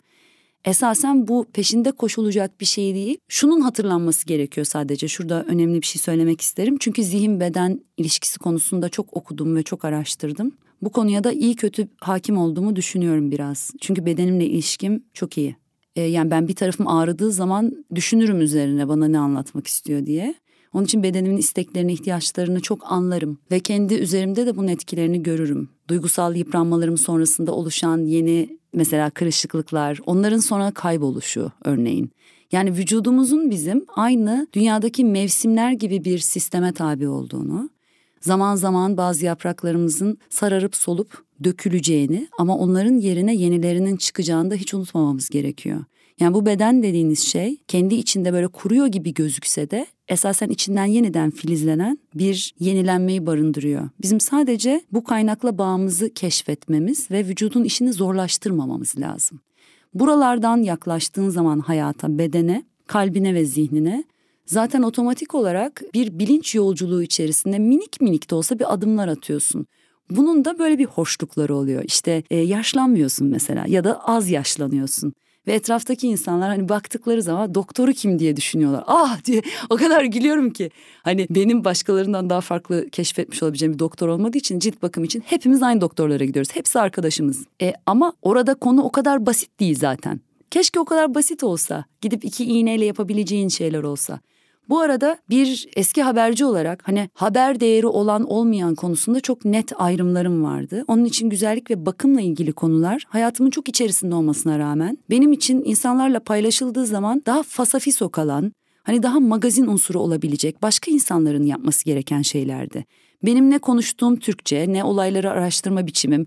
Esasen bu peşinde koşulacak bir şey değil. Şunun hatırlanması gerekiyor sadece. Şurada önemli bir şey söylemek isterim. Çünkü zihin beden ilişkisi konusunda çok okudum ve çok araştırdım. Bu konuya da iyi kötü hakim olduğumu düşünüyorum biraz. Çünkü bedenimle ilişkim çok iyi. Ee, yani ben bir tarafım ağrıdığı zaman düşünürüm üzerine bana ne anlatmak istiyor diye. Onun için bedenimin isteklerini, ihtiyaçlarını çok anlarım ve kendi üzerimde de bunun etkilerini görürüm. Duygusal yıpranmalarım sonrasında oluşan yeni mesela kırışıklıklar, onların sonra kayboluşu örneğin. Yani vücudumuzun bizim aynı dünyadaki mevsimler gibi bir sisteme tabi olduğunu, zaman zaman bazı yapraklarımızın sararıp solup döküleceğini ama onların yerine yenilerinin çıkacağını da hiç unutmamamız gerekiyor. Yani bu beden dediğiniz şey kendi içinde böyle kuruyor gibi gözükse de esasen içinden yeniden filizlenen bir yenilenmeyi barındırıyor. Bizim sadece bu kaynakla bağımızı keşfetmemiz ve vücudun işini zorlaştırmamamız lazım. Buralardan yaklaştığın zaman hayata, bedene, kalbine ve zihnine zaten otomatik olarak bir bilinç yolculuğu içerisinde minik minik de olsa bir adımlar atıyorsun. Bunun da böyle bir hoşlukları oluyor. İşte e, yaşlanmıyorsun mesela ya da az yaşlanıyorsun. Ve etraftaki insanlar hani baktıkları zaman doktoru kim diye düşünüyorlar. Ah diye o kadar gülüyorum ki. Hani benim başkalarından daha farklı keşfetmiş olabileceğim bir doktor olmadığı için cilt bakım için hepimiz aynı doktorlara gidiyoruz. Hepsi arkadaşımız. E, ama orada konu o kadar basit değil zaten. Keşke o kadar basit olsa. Gidip iki iğneyle yapabileceğin şeyler olsa. Bu arada bir eski haberci olarak hani haber değeri olan olmayan konusunda çok net ayrımlarım vardı. Onun için güzellik ve bakımla ilgili konular hayatımın çok içerisinde olmasına rağmen benim için insanlarla paylaşıldığı zaman daha fasafiso kalan, hani daha magazin unsuru olabilecek başka insanların yapması gereken şeylerdi. Benim ne konuştuğum Türkçe, ne olayları araştırma biçimim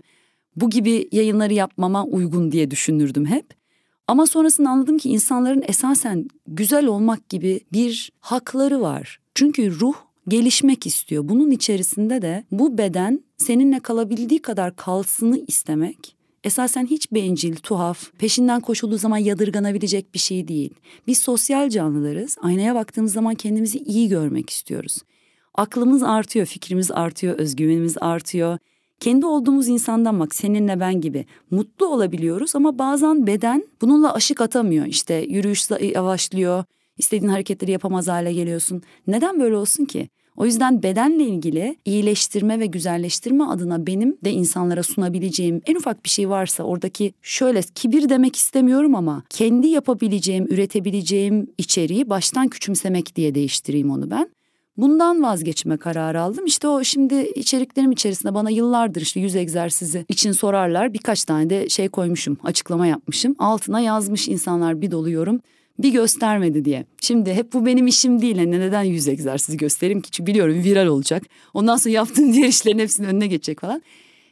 bu gibi yayınları yapmama uygun diye düşünürdüm hep. Ama sonrasında anladım ki insanların esasen güzel olmak gibi bir hakları var. Çünkü ruh gelişmek istiyor. Bunun içerisinde de bu beden seninle kalabildiği kadar kalsını istemek esasen hiç bencil, tuhaf, peşinden koşulduğu zaman yadırganabilecek bir şey değil. Biz sosyal canlılarız. Aynaya baktığımız zaman kendimizi iyi görmek istiyoruz. Aklımız artıyor, fikrimiz artıyor, özgüvenimiz artıyor kendi olduğumuz insandan bak seninle ben gibi mutlu olabiliyoruz ama bazen beden bununla aşık atamıyor. İşte yürüyüş yavaşlıyor, istediğin hareketleri yapamaz hale geliyorsun. Neden böyle olsun ki? O yüzden bedenle ilgili iyileştirme ve güzelleştirme adına benim de insanlara sunabileceğim en ufak bir şey varsa oradaki şöyle kibir demek istemiyorum ama kendi yapabileceğim, üretebileceğim içeriği baştan küçümsemek diye değiştireyim onu ben. Bundan vazgeçme kararı aldım. İşte o şimdi içeriklerim içerisinde bana yıllardır işte yüz egzersizi için sorarlar. Birkaç tane de şey koymuşum, açıklama yapmışım. Altına yazmış insanlar bir doluyorum bir göstermedi diye. Şimdi hep bu benim işim değil. Yani neden yüz egzersizi göstereyim ki? Çünkü biliyorum viral olacak. Ondan sonra yaptığın diğer işlerin hepsinin önüne geçecek falan.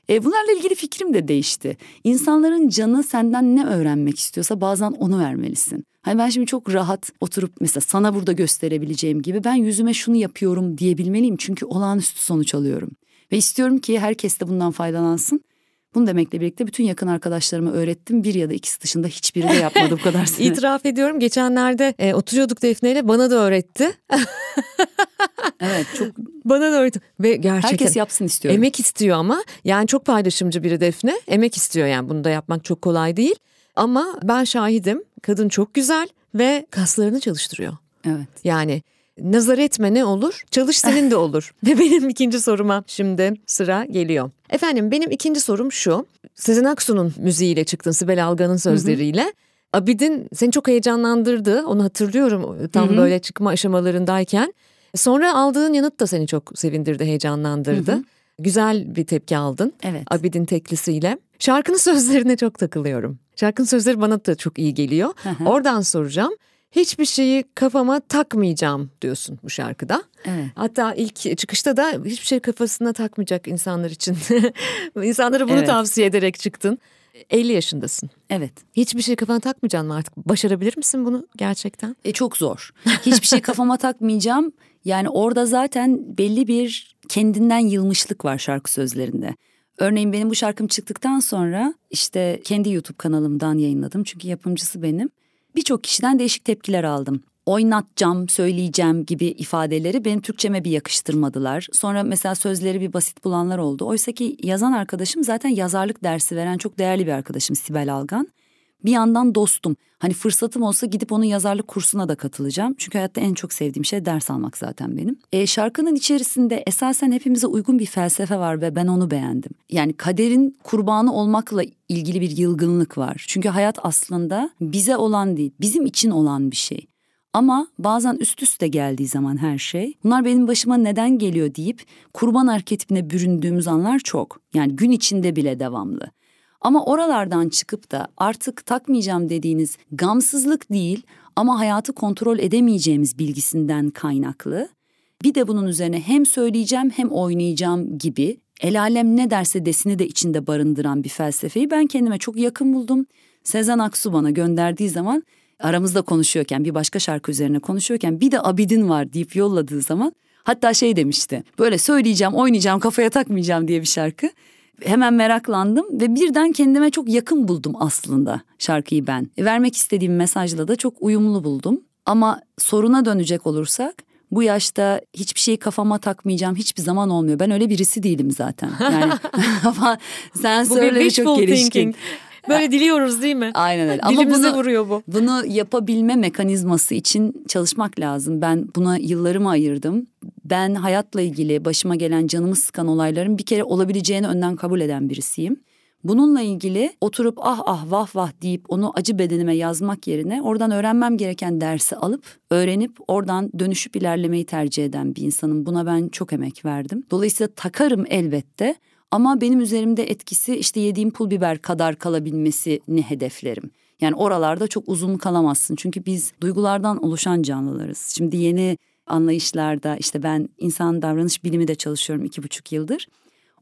E, bunlarla ilgili fikrim de değişti. İnsanların canı senden ne öğrenmek istiyorsa bazen onu vermelisin. Hani ben şimdi çok rahat oturup mesela sana burada gösterebileceğim gibi ben yüzüme şunu yapıyorum diyebilmeliyim. Çünkü olağanüstü sonuç alıyorum. Ve istiyorum ki herkes de bundan faydalansın. Bunu demekle birlikte bütün yakın arkadaşlarıma öğrettim. Bir ya da ikisi dışında hiçbiri de yapmadı bu kadar sene. İtiraf ediyorum geçenlerde e, oturuyorduk Defne ile bana da öğretti. evet çok. Bana da öğretti. Ve gerçekten. Herkes yapsın istiyorum. Emek istiyor ama yani çok paylaşımcı biri Defne. Emek istiyor yani bunu da yapmak çok kolay değil. Ama ben şahidim. Kadın çok güzel ve kaslarını çalıştırıyor. Evet. Yani nazar etme ne olur? Çalış senin de olur. Ve benim ikinci soruma şimdi sıra geliyor. Efendim benim ikinci sorum şu. Sezen Aksu'nun müziğiyle çıktın Sibel Algan'ın sözleriyle. Hı hı. Abidin seni çok heyecanlandırdı. Onu hatırlıyorum tam hı hı. böyle çıkma aşamalarındayken. Sonra aldığın yanıt da seni çok sevindirdi, heyecanlandırdı. Hı hı. Güzel bir tepki aldın. Evet. Abidin teklisiyle. Şarkının sözlerine çok takılıyorum. Şarkının sözleri bana da çok iyi geliyor. Hı hı. Oradan soracağım hiçbir şeyi kafama takmayacağım diyorsun bu şarkıda. Evet. Hatta ilk çıkışta da hiçbir şey kafasına takmayacak insanlar için. İnsanlara bunu evet. tavsiye ederek çıktın. 50 yaşındasın. Evet. Hiçbir şey kafana takmayacaksın mı artık? Başarabilir misin bunu gerçekten? E çok zor. Hiçbir şey kafama takmayacağım. Yani orada zaten belli bir kendinden yılmışlık var şarkı sözlerinde. Örneğin benim bu şarkım çıktıktan sonra işte kendi YouTube kanalımdan yayınladım. Çünkü yapımcısı benim birçok kişiden değişik tepkiler aldım. Oynatacağım, söyleyeceğim gibi ifadeleri benim Türkçeme bir yakıştırmadılar. Sonra mesela sözleri bir basit bulanlar oldu. Oysa ki yazan arkadaşım zaten yazarlık dersi veren çok değerli bir arkadaşım Sibel Algan bir yandan dostum. Hani fırsatım olsa gidip onun yazarlık kursuna da katılacağım. Çünkü hayatta en çok sevdiğim şey ders almak zaten benim. E, şarkının içerisinde esasen hepimize uygun bir felsefe var ve ben onu beğendim. Yani kaderin kurbanı olmakla ilgili bir yılgınlık var. Çünkü hayat aslında bize olan değil, bizim için olan bir şey. Ama bazen üst üste geldiği zaman her şey, bunlar benim başıma neden geliyor deyip kurban arketipine büründüğümüz anlar çok. Yani gün içinde bile devamlı. Ama oralardan çıkıp da artık takmayacağım dediğiniz gamsızlık değil ama hayatı kontrol edemeyeceğimiz bilgisinden kaynaklı. Bir de bunun üzerine hem söyleyeceğim hem oynayacağım gibi el alem ne derse desini de içinde barındıran bir felsefeyi ben kendime çok yakın buldum. Sezen Aksu bana gönderdiği zaman aramızda konuşuyorken bir başka şarkı üzerine konuşuyorken bir de Abidin var deyip yolladığı zaman hatta şey demişti böyle söyleyeceğim oynayacağım kafaya takmayacağım diye bir şarkı hemen meraklandım ve birden kendime çok yakın buldum aslında şarkıyı ben. Vermek istediğim mesajla da çok uyumlu buldum. Ama soruna dönecek olursak bu yaşta hiçbir şeyi kafama takmayacağım hiçbir zaman olmuyor. Ben öyle birisi değilim zaten. Yani ama sen söyle çok gelişkin. Thinking. Böyle diliyoruz değil mi? Aynen öyle. Ama Dilimize bunu, vuruyor bu. Bunu yapabilme mekanizması için çalışmak lazım. Ben buna yıllarımı ayırdım. Ben hayatla ilgili başıma gelen canımı sıkan olayların bir kere olabileceğini önden kabul eden birisiyim. Bununla ilgili oturup ah ah vah vah deyip onu acı bedenime yazmak yerine oradan öğrenmem gereken dersi alıp öğrenip oradan dönüşüp ilerlemeyi tercih eden bir insanım. Buna ben çok emek verdim. Dolayısıyla takarım elbette ama benim üzerimde etkisi işte yediğim pul biber kadar kalabilmesini hedeflerim. Yani oralarda çok uzun kalamazsın. Çünkü biz duygulardan oluşan canlılarız. Şimdi yeni anlayışlarda işte ben insan davranış bilimi de çalışıyorum iki buçuk yıldır.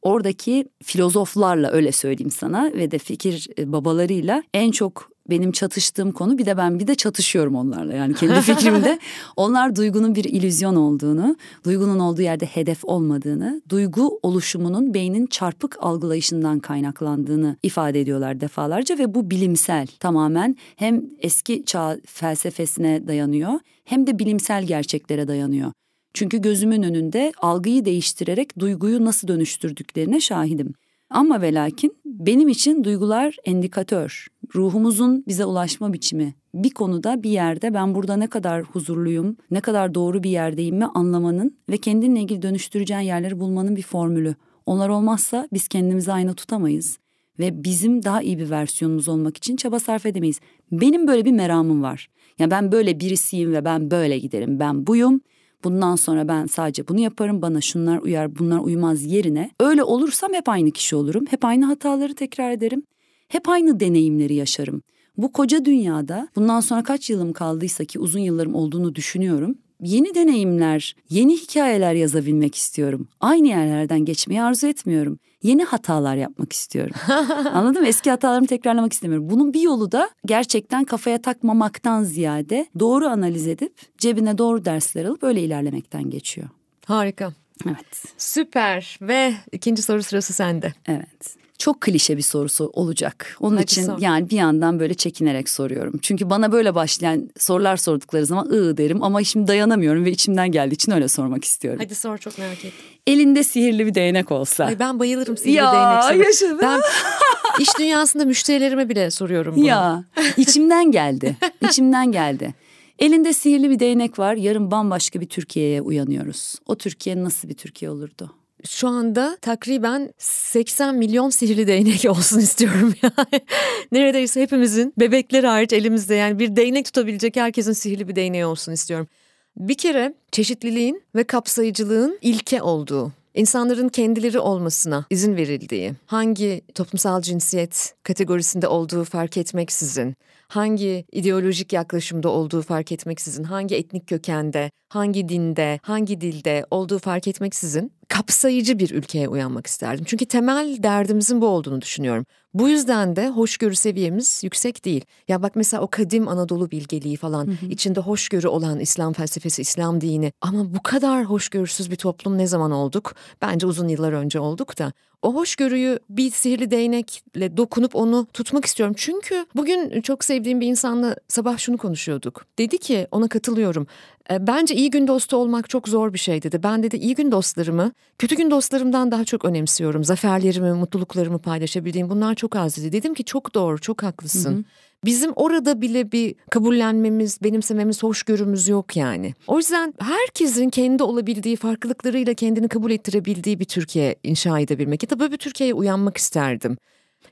Oradaki filozoflarla öyle söyleyeyim sana ve de fikir e, babalarıyla en çok benim çatıştığım konu bir de ben bir de çatışıyorum onlarla yani kendi fikrimde. Onlar duygunun bir ilüzyon olduğunu, duygunun olduğu yerde hedef olmadığını, duygu oluşumunun beynin çarpık algılayışından kaynaklandığını ifade ediyorlar defalarca ve bu bilimsel tamamen hem eski çağ felsefesine dayanıyor hem de bilimsel gerçeklere dayanıyor. Çünkü gözümün önünde algıyı değiştirerek duyguyu nasıl dönüştürdüklerine şahidim. Ama ve lakin benim için duygular endikatör. Ruhumuzun bize ulaşma biçimi. Bir konuda bir yerde ben burada ne kadar huzurluyum, ne kadar doğru bir yerdeyim mi anlamanın ve kendinle ilgili dönüştüreceğin yerleri bulmanın bir formülü. Onlar olmazsa biz kendimizi aynı tutamayız ve bizim daha iyi bir versiyonumuz olmak için çaba sarf edemeyiz. Benim böyle bir meramım var. Yani ben böyle birisiyim ve ben böyle giderim. Ben buyum bundan sonra ben sadece bunu yaparım bana şunlar uyar bunlar uymaz yerine öyle olursam hep aynı kişi olurum. Hep aynı hataları tekrar ederim. Hep aynı deneyimleri yaşarım. Bu koca dünyada bundan sonra kaç yılım kaldıysa ki uzun yıllarım olduğunu düşünüyorum. Yeni deneyimler, yeni hikayeler yazabilmek istiyorum. Aynı yerlerden geçmeyi arzu etmiyorum yeni hatalar yapmak istiyorum. Anladın mı? Eski hatalarımı tekrarlamak istemiyorum. Bunun bir yolu da gerçekten kafaya takmamaktan ziyade doğru analiz edip cebine doğru dersler alıp öyle ilerlemekten geçiyor. Harika. Evet. Süper ve ikinci soru sırası sende. Evet çok klişe bir sorusu olacak. Onun Hadi için sor. yani bir yandan böyle çekinerek soruyorum. Çünkü bana böyle başlayan sorular sordukları zaman ıı derim ama şimdi dayanamıyorum ve içimden geldiği için öyle sormak istiyorum. Hadi sor çok merak ettim. Elinde sihirli bir değnek olsa. Ay ben bayılırım sihirli ya, değnek. Ya yaşadım. Ben iş dünyasında müşterilerime bile soruyorum bunu. Ya içimden geldi. İçimden geldi. Elinde sihirli bir değnek var. Yarın bambaşka bir Türkiye'ye uyanıyoruz. O Türkiye nasıl bir Türkiye olurdu? şu anda takriben 80 milyon sihirli değnek olsun istiyorum yani. Neredeyse hepimizin bebekler hariç elimizde yani bir değnek tutabilecek herkesin sihirli bir değneği olsun istiyorum. Bir kere çeşitliliğin ve kapsayıcılığın ilke olduğu, insanların kendileri olmasına izin verildiği, hangi toplumsal cinsiyet kategorisinde olduğu fark etmeksizin, hangi ideolojik yaklaşımda olduğu fark etmeksizin, hangi etnik kökende, hangi dinde, hangi dilde olduğu fark etmeksizin kapsayıcı bir ülkeye uyanmak isterdim. Çünkü temel derdimizin bu olduğunu düşünüyorum. Bu yüzden de hoşgörü seviyemiz yüksek değil. Ya bak mesela o kadim Anadolu bilgeliği falan hı hı. içinde hoşgörü olan İslam felsefesi, İslam dini ama bu kadar hoşgörüsüz bir toplum ne zaman olduk? Bence uzun yıllar önce olduk da o hoşgörüyü bir sihirli değnekle dokunup onu tutmak istiyorum. Çünkü bugün çok sevdiğim bir insanla sabah şunu konuşuyorduk. Dedi ki ona katılıyorum. E, bence iyi gün dostu olmak çok zor bir şey dedi. Ben dedi iyi gün dostlarımı kötü gün dostlarımdan daha çok önemsiyorum. Zaferlerimi, mutluluklarımı paylaşabildiğim bunlar çok az dedi. Dedim ki çok doğru, çok haklısın. Hı hı. Bizim orada bile bir kabullenmemiz, benimsememiz, hoşgörümüz yok yani. O yüzden herkesin kendi olabildiği, farklılıklarıyla kendini kabul ettirebildiği bir Türkiye inşa edebilmek. Ya da böyle bir Türkiye'ye uyanmak isterdim.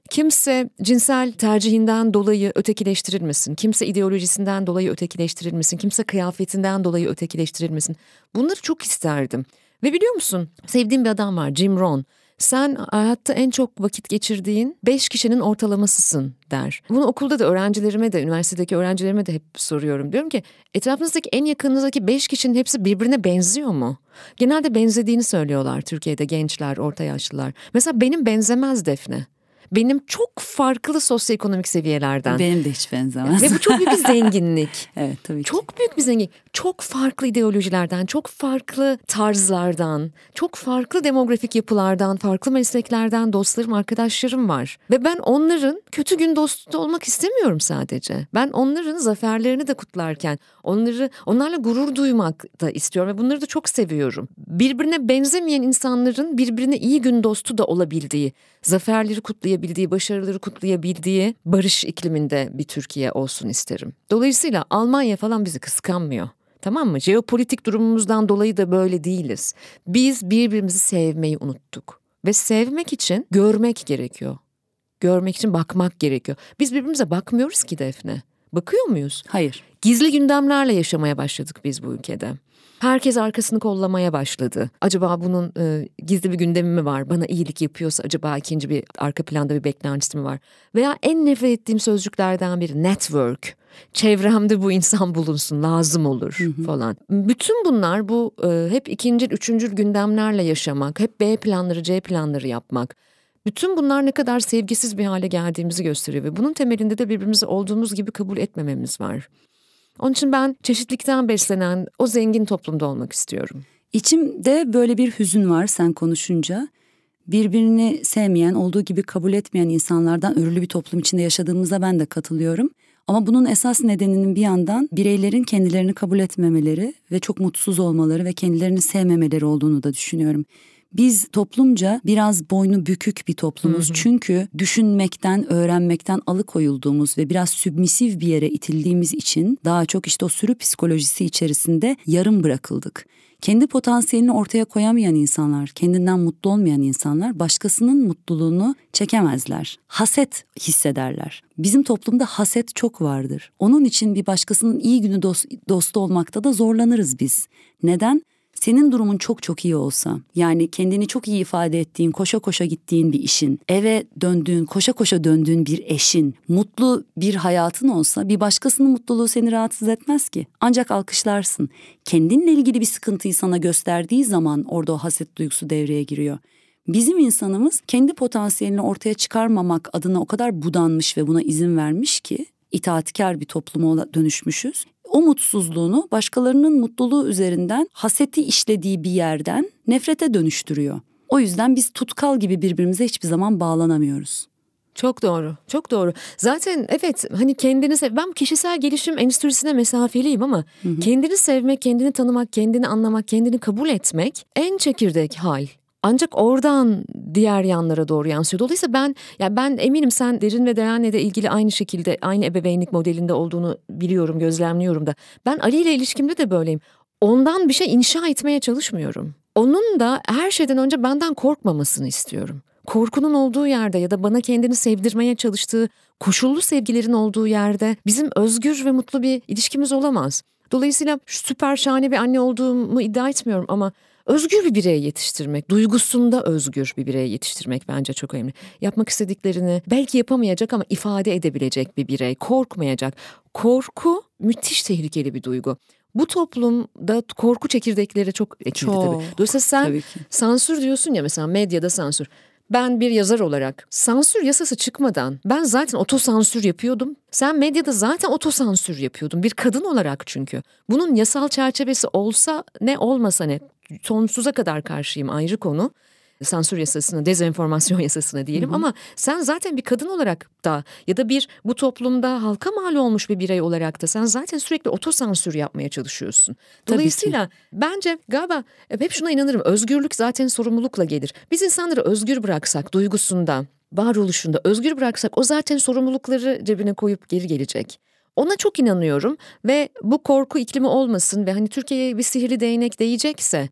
Kimse cinsel tercihinden dolayı ötekileştirilmesin. Kimse ideolojisinden dolayı ötekileştirilmesin. Kimse kıyafetinden dolayı ötekileştirilmesin. Bunları çok isterdim. Ve biliyor musun sevdiğim bir adam var Jim Rohn. Sen hayatta en çok vakit geçirdiğin beş kişinin ortalamasısın der. Bunu okulda da öğrencilerime de üniversitedeki öğrencilerime de hep soruyorum. Diyorum ki etrafınızdaki en yakınınızdaki beş kişinin hepsi birbirine benziyor mu? Genelde benzediğini söylüyorlar Türkiye'de gençler, orta yaşlılar. Mesela benim benzemez Defne. Benim çok farklı sosyoekonomik seviyelerden. Benim de hiç benzemez. Ve bu çok büyük bir zenginlik. evet tabii ki. Çok büyük bir zenginlik. Çok farklı ideolojilerden, çok farklı tarzlardan, çok farklı demografik yapılardan, farklı mesleklerden dostlarım, arkadaşlarım var. Ve ben onların kötü gün dostu olmak istemiyorum sadece. Ben onların zaferlerini de kutlarken, onları onlarla gurur duymak da istiyorum ve bunları da çok seviyorum. Birbirine benzemeyen insanların birbirine iyi gün dostu da olabildiği, zaferleri kutlayabildiği, başarıları kutlayabildiği barış ikliminde bir Türkiye olsun isterim. Dolayısıyla Almanya falan bizi kıskanmıyor. Tamam mı? Jeopolitik durumumuzdan dolayı da böyle değiliz. Biz birbirimizi sevmeyi unuttuk. Ve sevmek için görmek gerekiyor. Görmek için bakmak gerekiyor. Biz birbirimize bakmıyoruz ki Defne. Bakıyor muyuz? Hayır. Gizli gündemlerle yaşamaya başladık biz bu ülkede. Herkes arkasını kollamaya başladı. Acaba bunun e, gizli bir gündemi mi var? Bana iyilik yapıyorsa acaba ikinci bir arka planda bir beklentisi mi var? Veya en nefret ettiğim sözcüklerden biri network. Çevremde bu insan bulunsun lazım olur hı hı. falan. Bütün bunlar bu e, hep ikinci, üçüncü gündemlerle yaşamak, hep B planları, C planları yapmak. Bütün bunlar ne kadar sevgisiz bir hale geldiğimizi gösteriyor ve bunun temelinde de birbirimizi olduğumuz gibi kabul etmememiz var. Onun için ben çeşitlikten beslenen o zengin toplumda olmak istiyorum. İçimde böyle bir hüzün var sen konuşunca. Birbirini sevmeyen, olduğu gibi kabul etmeyen insanlardan örülü bir toplum içinde yaşadığımıza ben de katılıyorum. Ama bunun esas nedeninin bir yandan bireylerin kendilerini kabul etmemeleri ve çok mutsuz olmaları ve kendilerini sevmemeleri olduğunu da düşünüyorum. Biz toplumca biraz boynu bükük bir toplumuz. Hı hı. Çünkü düşünmekten, öğrenmekten alıkoyulduğumuz ve biraz sübmisiv bir yere itildiğimiz için daha çok işte o sürü psikolojisi içerisinde yarım bırakıldık. Kendi potansiyelini ortaya koyamayan insanlar, kendinden mutlu olmayan insanlar başkasının mutluluğunu çekemezler. Haset hissederler. Bizim toplumda haset çok vardır. Onun için bir başkasının iyi günü dost, dostu olmakta da zorlanırız biz. Neden? Senin durumun çok çok iyi olsa yani kendini çok iyi ifade ettiğin koşa koşa gittiğin bir işin eve döndüğün koşa koşa döndüğün bir eşin mutlu bir hayatın olsa bir başkasının mutluluğu seni rahatsız etmez ki. Ancak alkışlarsın. Kendinle ilgili bir sıkıntıyı sana gösterdiği zaman orada o haset duygusu devreye giriyor. Bizim insanımız kendi potansiyelini ortaya çıkarmamak adına o kadar budanmış ve buna izin vermiş ki itaatkar bir topluma dönüşmüşüz o mutsuzluğunu başkalarının mutluluğu üzerinden haseti işlediği bir yerden nefrete dönüştürüyor. O yüzden biz tutkal gibi birbirimize hiçbir zaman bağlanamıyoruz. Çok doğru, çok doğru. Zaten evet hani kendini sev... Ben kişisel gelişim endüstrisine mesafeliyim ama hı hı. kendini sevmek, kendini tanımak, kendini anlamak, kendini kabul etmek en çekirdek hal. Ancak oradan diğer yanlara doğru yansıyor. Dolayısıyla ben yani ben eminim sen Derin ve Deren'le de ilgili aynı şekilde aynı ebeveynlik modelinde olduğunu biliyorum, gözlemliyorum da. Ben Ali ile ilişkimde de böyleyim. Ondan bir şey inşa etmeye çalışmıyorum. Onun da her şeyden önce benden korkmamasını istiyorum. Korkunun olduğu yerde ya da bana kendini sevdirmeye çalıştığı koşullu sevgilerin olduğu yerde bizim özgür ve mutlu bir ilişkimiz olamaz. Dolayısıyla süper şahane bir anne olduğumu iddia etmiyorum ama özgür bir birey yetiştirmek, duygusunda özgür bir birey yetiştirmek bence çok önemli. Yapmak istediklerini belki yapamayacak ama ifade edebilecek bir birey, korkmayacak. Korku müthiş tehlikeli bir duygu. Bu toplumda korku çekirdekleri çok ekildi çok, tabii. Dolayısıyla sen tabii sansür diyorsun ya mesela medyada sansür. Ben bir yazar olarak sansür yasası çıkmadan ben zaten otosansür yapıyordum. Sen medyada zaten otosansür yapıyordun. Bir kadın olarak çünkü. Bunun yasal çerçevesi olsa ne olmasa ne sonsuza kadar karşıyım ayrı konu sansür yasasına, dezenformasyon yasasına diyelim hı hı. ama sen zaten bir kadın olarak da ya da bir bu toplumda halka mal olmuş bir birey olarak da sen zaten sürekli otosansür yapmaya çalışıyorsun. Dolayısıyla bence galiba hep şuna inanırım özgürlük zaten sorumlulukla gelir. Biz insanları özgür bıraksak duygusunda, varoluşunda özgür bıraksak o zaten sorumlulukları cebine koyup geri gelecek. Ona çok inanıyorum ve bu korku iklimi olmasın ve hani Türkiye'ye bir sihirli değnek değecekse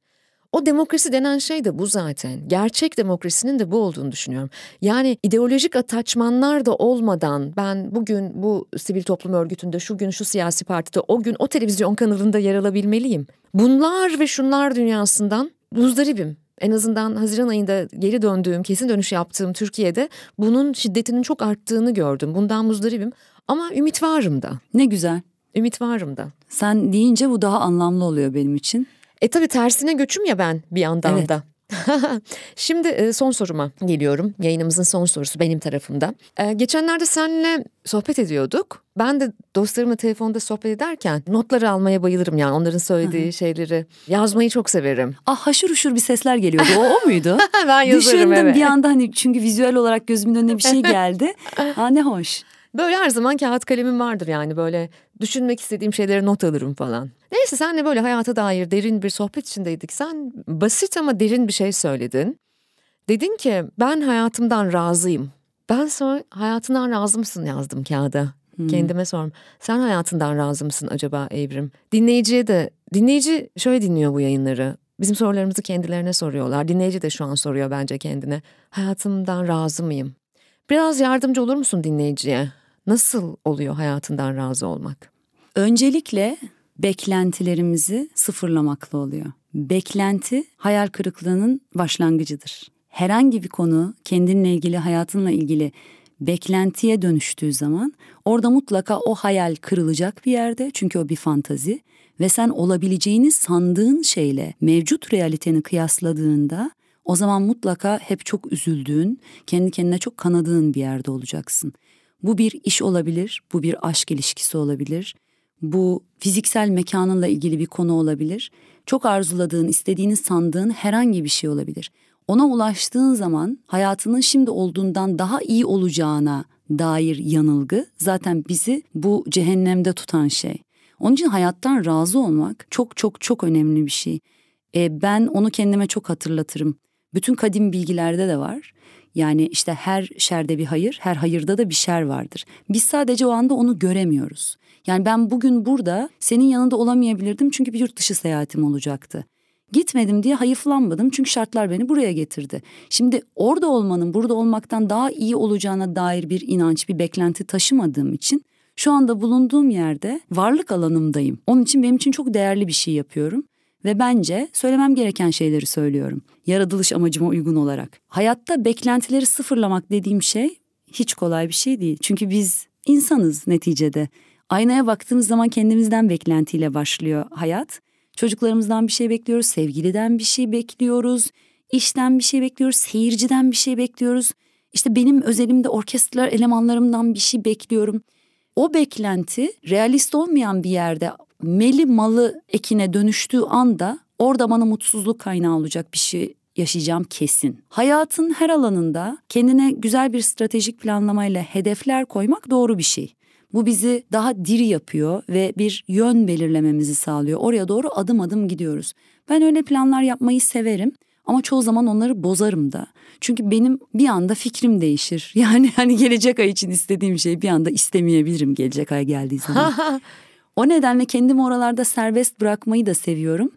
o demokrasi denen şey de bu zaten. Gerçek demokrasinin de bu olduğunu düşünüyorum. Yani ideolojik ataçmanlar da olmadan ben bugün bu sivil toplum örgütünde, şu gün şu siyasi partide, o gün o televizyon kanalında yer alabilmeliyim. Bunlar ve şunlar dünyasından muzdaribim. En azından Haziran ayında geri döndüğüm, kesin dönüş yaptığım Türkiye'de bunun şiddetinin çok arttığını gördüm. Bundan muzdaribim ama ümit varım da. Ne güzel. Ümit varım da. Sen deyince bu daha anlamlı oluyor benim için. E tabii tersine göçüm ya ben bir yandan evet. da. Şimdi e, son soruma geliyorum. Yayınımızın son sorusu benim tarafımda. Ee, geçenlerde seninle sohbet ediyorduk. Ben de dostlarımla telefonda sohbet ederken notları almaya bayılırım yani. Onların söylediği şeyleri yazmayı çok severim. Ah haşır uşur bir sesler geliyordu. O, o muydu? ben yazarım Düşündüm evet. bir anda hani çünkü vizüel olarak gözümün önüne bir şey geldi. Ha ne hoş. Böyle her zaman kağıt kalemim vardır yani böyle düşünmek istediğim şeylere not alırım falan. Neyse senle böyle hayata dair derin bir sohbet içindeydik. Sen basit ama derin bir şey söyledin. Dedin ki ben hayatımdan razıyım. Ben sonra hayatından razı mısın yazdım kağıda. Hmm. Kendime sorum. Sen hayatından razı mısın acaba Evrim? Dinleyiciye de dinleyici şöyle dinliyor bu yayınları. Bizim sorularımızı kendilerine soruyorlar. Dinleyici de şu an soruyor bence kendine. Hayatımdan razı mıyım? Biraz yardımcı olur musun dinleyiciye? Nasıl oluyor hayatından razı olmak? Öncelikle beklentilerimizi sıfırlamakla oluyor. Beklenti hayal kırıklığının başlangıcıdır. Herhangi bir konu kendinle ilgili, hayatınla ilgili beklentiye dönüştüğü zaman orada mutlaka o hayal kırılacak bir yerde çünkü o bir fantazi ve sen olabileceğini sandığın şeyle mevcut realiteni kıyasladığında o zaman mutlaka hep çok üzüldüğün, kendi kendine çok kanadığın bir yerde olacaksın. Bu bir iş olabilir, bu bir aşk ilişkisi olabilir, bu fiziksel mekanınla ilgili bir konu olabilir. Çok arzuladığın, istediğini sandığın herhangi bir şey olabilir. Ona ulaştığın zaman hayatının şimdi olduğundan daha iyi olacağına dair yanılgı zaten bizi bu cehennemde tutan şey. Onun için hayattan razı olmak çok çok çok önemli bir şey. E, ben onu kendime çok hatırlatırım. Bütün kadim bilgilerde de var. Yani işte her şerde bir hayır, her hayırda da bir şer vardır. Biz sadece o anda onu göremiyoruz. Yani ben bugün burada senin yanında olamayabilirdim çünkü bir yurt dışı seyahatim olacaktı. Gitmedim diye hayıflanmadım çünkü şartlar beni buraya getirdi. Şimdi orada olmanın burada olmaktan daha iyi olacağına dair bir inanç, bir beklenti taşımadığım için şu anda bulunduğum yerde varlık alanımdayım. Onun için benim için çok değerli bir şey yapıyorum ve bence söylemem gereken şeyleri söylüyorum. Yaratılış amacıma uygun olarak. Hayatta beklentileri sıfırlamak dediğim şey hiç kolay bir şey değil. Çünkü biz insanız neticede. Aynaya baktığımız zaman kendimizden beklentiyle başlıyor hayat. Çocuklarımızdan bir şey bekliyoruz, sevgiliden bir şey bekliyoruz, işten bir şey bekliyoruz, seyirciden bir şey bekliyoruz. İşte benim özelimde orkestra elemanlarımdan bir şey bekliyorum. O beklenti realist olmayan bir yerde meli malı ekine dönüştüğü anda orada bana mutsuzluk kaynağı olacak bir şey yaşayacağım kesin. Hayatın her alanında kendine güzel bir stratejik planlamayla hedefler koymak doğru bir şey. Bu bizi daha diri yapıyor ve bir yön belirlememizi sağlıyor. Oraya doğru adım adım gidiyoruz. Ben öyle planlar yapmayı severim ama çoğu zaman onları bozarım da. Çünkü benim bir anda fikrim değişir. Yani hani gelecek ay için istediğim şeyi bir anda istemeyebilirim gelecek ay geldiği zaman. o nedenle kendimi oralarda serbest bırakmayı da seviyorum.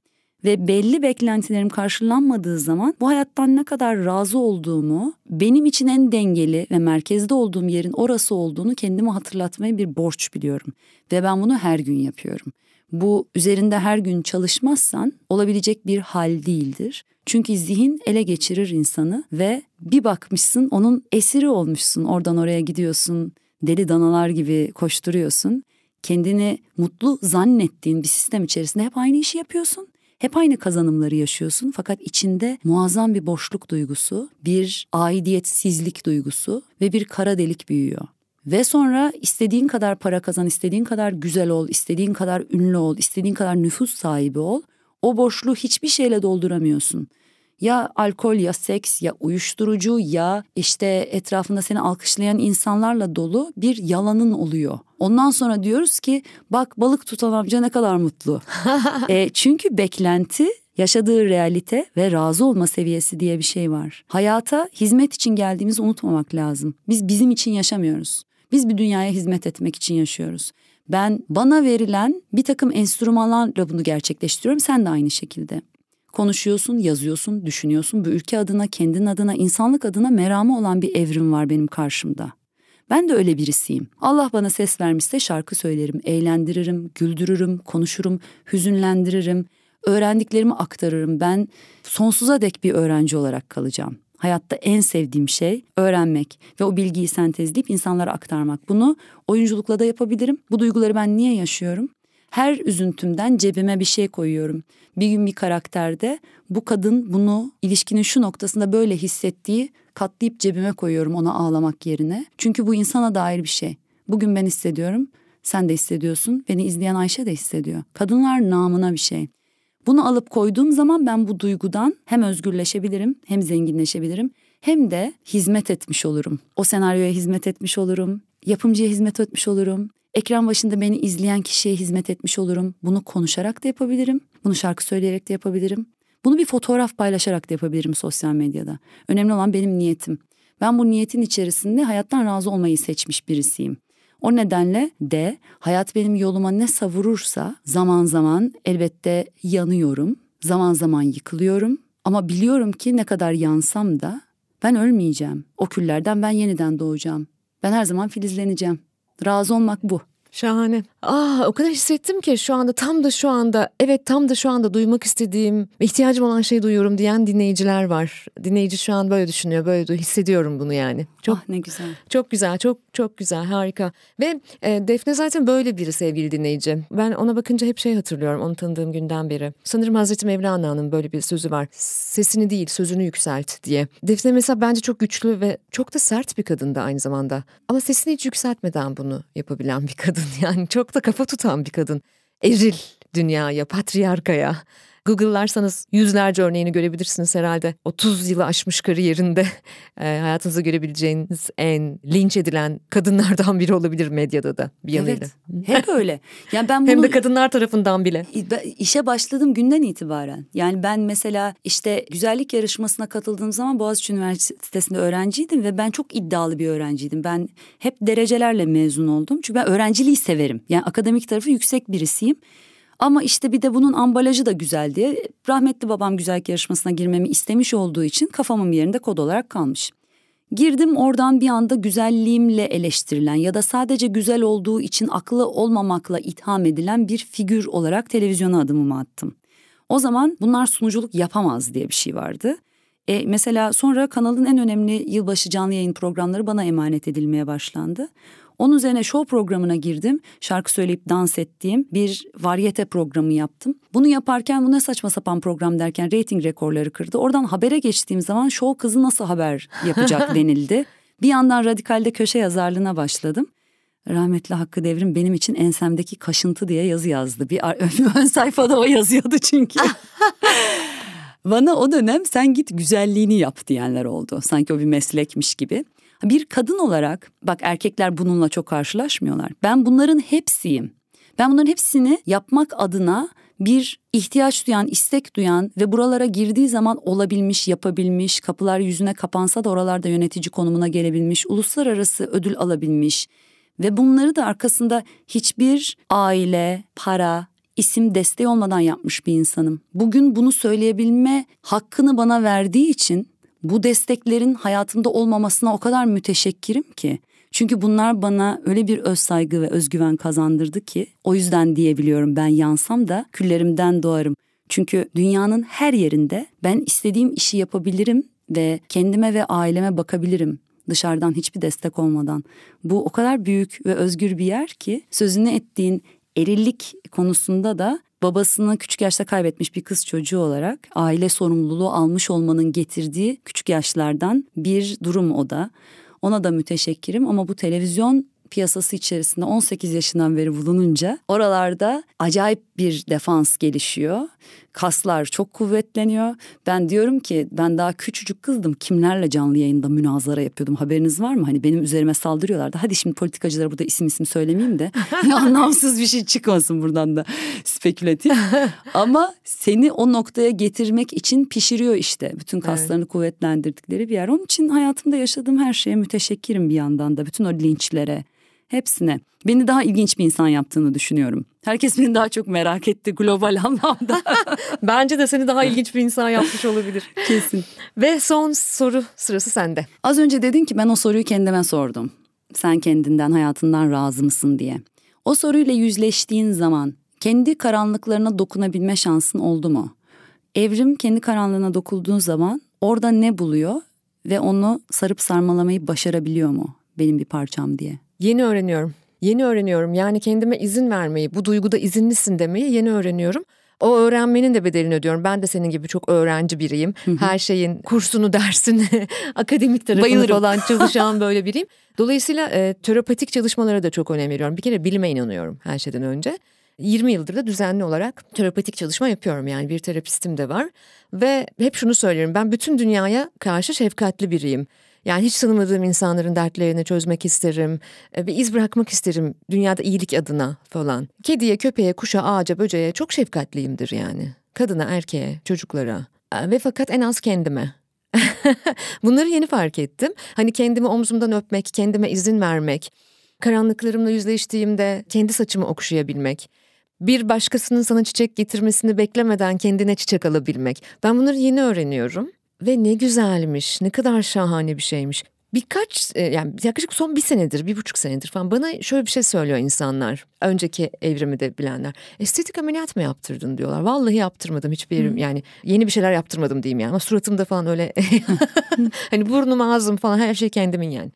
Ve belli beklentilerim karşılanmadığı zaman bu hayattan ne kadar razı olduğumu, benim için en dengeli ve merkezde olduğum yerin orası olduğunu kendime hatırlatmaya bir borç biliyorum. Ve ben bunu her gün yapıyorum. Bu üzerinde her gün çalışmazsan olabilecek bir hal değildir. Çünkü zihin ele geçirir insanı ve bir bakmışsın onun esiri olmuşsun. Oradan oraya gidiyorsun, deli danalar gibi koşturuyorsun. Kendini mutlu zannettiğin bir sistem içerisinde hep aynı işi yapıyorsun. Hep aynı kazanımları yaşıyorsun fakat içinde muazzam bir boşluk duygusu, bir aidiyetsizlik duygusu ve bir kara delik büyüyor. Ve sonra istediğin kadar para kazan, istediğin kadar güzel ol, istediğin kadar ünlü ol, istediğin kadar nüfus sahibi ol. O boşluğu hiçbir şeyle dolduramıyorsun. Ya alkol ya seks ya uyuşturucu ya işte etrafında seni alkışlayan insanlarla dolu bir yalanın oluyor. Ondan sonra diyoruz ki bak balık tutan amca ne kadar mutlu. e, çünkü beklenti yaşadığı realite ve razı olma seviyesi diye bir şey var. Hayata hizmet için geldiğimizi unutmamak lazım. Biz bizim için yaşamıyoruz. Biz bir dünyaya hizmet etmek için yaşıyoruz. Ben bana verilen bir takım enstrümanlarla bunu gerçekleştiriyorum. Sen de aynı şekilde. Konuşuyorsun, yazıyorsun, düşünüyorsun. Bu ülke adına, kendin adına, insanlık adına meramı olan bir evrim var benim karşımda. Ben de öyle birisiyim. Allah bana ses vermişse şarkı söylerim, eğlendiririm, güldürürüm, konuşurum, hüzünlendiririm. Öğrendiklerimi aktarırım. Ben sonsuza dek bir öğrenci olarak kalacağım. Hayatta en sevdiğim şey öğrenmek ve o bilgiyi sentezleyip insanlara aktarmak. Bunu oyunculukla da yapabilirim. Bu duyguları ben niye yaşıyorum? Her üzüntümden cebime bir şey koyuyorum. Bir gün bir karakterde bu kadın bunu ilişkinin şu noktasında böyle hissettiği katlayıp cebime koyuyorum ona ağlamak yerine. Çünkü bu insana dair bir şey. Bugün ben hissediyorum, sen de hissediyorsun, beni izleyen Ayşe de hissediyor. Kadınlar namına bir şey. Bunu alıp koyduğum zaman ben bu duygudan hem özgürleşebilirim, hem zenginleşebilirim, hem de hizmet etmiş olurum. O senaryoya hizmet etmiş olurum, yapımcıya hizmet etmiş olurum. Ekran başında beni izleyen kişiye hizmet etmiş olurum. Bunu konuşarak da yapabilirim. Bunu şarkı söyleyerek de yapabilirim. Bunu bir fotoğraf paylaşarak da yapabilirim sosyal medyada. Önemli olan benim niyetim. Ben bu niyetin içerisinde hayattan razı olmayı seçmiş birisiyim. O nedenle de hayat benim yoluma ne savurursa zaman zaman elbette yanıyorum. Zaman zaman yıkılıyorum. Ama biliyorum ki ne kadar yansam da ben ölmeyeceğim. O küllerden ben yeniden doğacağım. Ben her zaman filizleneceğim. Razı olmak bu. Şahane. Ah o kadar hissettim ki şu anda tam da şu anda evet tam da şu anda duymak istediğim, ihtiyacım olan şeyi duyuyorum diyen dinleyiciler var. Dinleyici şu an böyle düşünüyor, böyle hissediyorum bunu yani. Çok ah, ne güzel. Çok güzel, çok çok güzel, harika. Ve e, Defne zaten böyle biri sevgili dinleyici. Ben ona bakınca hep şey hatırlıyorum onu tanıdığım günden beri. Sanırım Hazreti Mevlana'nın böyle bir sözü var. Sesini değil, sözünü yükselt diye. Defne mesela bence çok güçlü ve çok da sert bir kadındı aynı zamanda. Ama sesini hiç yükseltmeden bunu yapabilen bir kadın yani. Çok da kafa tutan bir kadın. Eril dünyaya, patriarkaya. Google'larsanız yüzlerce örneğini görebilirsiniz herhalde. 30 yılı aşmış kariyerinde e, hayatınızda görebileceğiniz en linç edilen kadınlardan biri olabilir medyada da bir yanıyla. Evet, hep öyle. Yani ben bunu, Hem de kadınlar tarafından bile. İşe başladığım günden itibaren. Yani ben mesela işte güzellik yarışmasına katıldığım zaman Boğaziçi Üniversitesi'nde öğrenciydim ve ben çok iddialı bir öğrenciydim. Ben hep derecelerle mezun oldum. Çünkü ben öğrenciliği severim. Yani akademik tarafı yüksek birisiyim. Ama işte bir de bunun ambalajı da güzel diye rahmetli babam güzellik yarışmasına girmemi istemiş olduğu için kafamın yerinde kod olarak kalmış. Girdim oradan bir anda güzelliğimle eleştirilen ya da sadece güzel olduğu için aklı olmamakla itham edilen bir figür olarak televizyona adımımı attım. O zaman bunlar sunuculuk yapamaz diye bir şey vardı. E, mesela sonra kanalın en önemli yılbaşı canlı yayın programları bana emanet edilmeye başlandı. Onun üzerine show programına girdim. Şarkı söyleyip dans ettiğim bir varyete programı yaptım. Bunu yaparken bu ne saçma sapan program derken reyting rekorları kırdı. Oradan habere geçtiğim zaman show kızı nasıl haber yapacak denildi. Bir yandan radikalde köşe yazarlığına başladım. Rahmetli Hakkı Devrim benim için ensemdeki kaşıntı diye yazı yazdı. Bir ön sayfada o yazıyordu çünkü. Bana o dönem sen git güzelliğini yap diyenler oldu. Sanki o bir meslekmiş gibi. Bir kadın olarak bak erkekler bununla çok karşılaşmıyorlar. Ben bunların hepsiyim. Ben bunların hepsini yapmak adına bir ihtiyaç duyan, istek duyan ve buralara girdiği zaman olabilmiş, yapabilmiş, kapılar yüzüne kapansa da oralarda yönetici konumuna gelebilmiş, uluslararası ödül alabilmiş ve bunları da arkasında hiçbir aile, para, isim desteği olmadan yapmış bir insanım. Bugün bunu söyleyebilme hakkını bana verdiği için bu desteklerin hayatımda olmamasına o kadar müteşekkirim ki. Çünkü bunlar bana öyle bir öz saygı ve özgüven kazandırdı ki o yüzden diyebiliyorum ben yansam da küllerimden doğarım. Çünkü dünyanın her yerinde ben istediğim işi yapabilirim ve kendime ve aileme bakabilirim dışarıdan hiçbir destek olmadan. Bu o kadar büyük ve özgür bir yer ki sözünü ettiğin erillik konusunda da babasını küçük yaşta kaybetmiş bir kız çocuğu olarak aile sorumluluğu almış olmanın getirdiği küçük yaşlardan bir durum o da. Ona da müteşekkirim ama bu televizyon piyasası içerisinde 18 yaşından beri bulununca oralarda acayip bir defans gelişiyor. Kaslar çok kuvvetleniyor. Ben diyorum ki ben daha küçücük kızdım. Kimlerle canlı yayında münazara yapıyordum haberiniz var mı? Hani benim üzerime saldırıyorlardı. Hadi şimdi politikacılara burada isim isim söylemeyeyim de anlamsız bir şey çıkmasın buradan da spekülatif. Ama seni o noktaya getirmek için pişiriyor işte. Bütün kaslarını evet. kuvvetlendirdikleri bir yer. Onun için hayatımda yaşadığım her şeye müteşekkirim bir yandan da. Bütün o linçlere hepsine. Beni daha ilginç bir insan yaptığını düşünüyorum. Herkes beni daha çok merak etti global anlamda. Bence de seni daha ilginç bir insan yapmış olabilir. Kesin. Ve son soru sırası sende. Az önce dedin ki ben o soruyu kendime sordum. Sen kendinden, hayatından razı mısın diye. O soruyla yüzleştiğin zaman kendi karanlıklarına dokunabilme şansın oldu mu? Evrim kendi karanlığına dokunduğun zaman orada ne buluyor ve onu sarıp sarmalamayı başarabiliyor mu benim bir parçam diye? Yeni öğreniyorum. yeni öğreniyorum. Yani kendime izin vermeyi, bu duyguda izinlisin demeyi yeni öğreniyorum. O öğrenmenin de bedelini ödüyorum. Ben de senin gibi çok öğrenci biriyim. Her şeyin kursunu, dersini, akademik tarafını Bayılırım. falan çalışan böyle biriyim. Dolayısıyla e, terapatik çalışmalara da çok önem veriyorum. Bir kere bilime inanıyorum her şeyden önce. 20 yıldır da düzenli olarak terapatik çalışma yapıyorum. Yani bir terapistim de var. Ve hep şunu söylüyorum. Ben bütün dünyaya karşı şefkatli biriyim. Yani hiç tanımadığım insanların dertlerini çözmek isterim. e, Bir iz bırakmak isterim dünyada iyilik adına falan. Kediye, köpeğe, kuşa, ağaca, böceğe çok şefkatliyimdir yani. Kadına, erkeğe, çocuklara. E, Ve fakat en az kendime. Bunları yeni fark ettim. Hani kendimi omzumdan öpmek, kendime izin vermek, karanlıklarımla yüzleştiğimde kendi saçımı okşayabilmek, bir başkasının sana çiçek getirmesini beklemeden kendine çiçek alabilmek. Ben bunları yeni öğreniyorum ve ne güzelmiş, ne kadar şahane bir şeymiş. Birkaç e, yani yaklaşık son bir senedir, bir buçuk senedir falan bana şöyle bir şey söylüyor insanlar. Önceki evrimi de bilenler. Estetik ameliyat mı yaptırdın diyorlar. Vallahi yaptırmadım hiçbir yerim yani yeni bir şeyler yaptırmadım diyeyim yani. Ama suratımda falan öyle hani burnum ağzım falan her şey kendimin yani.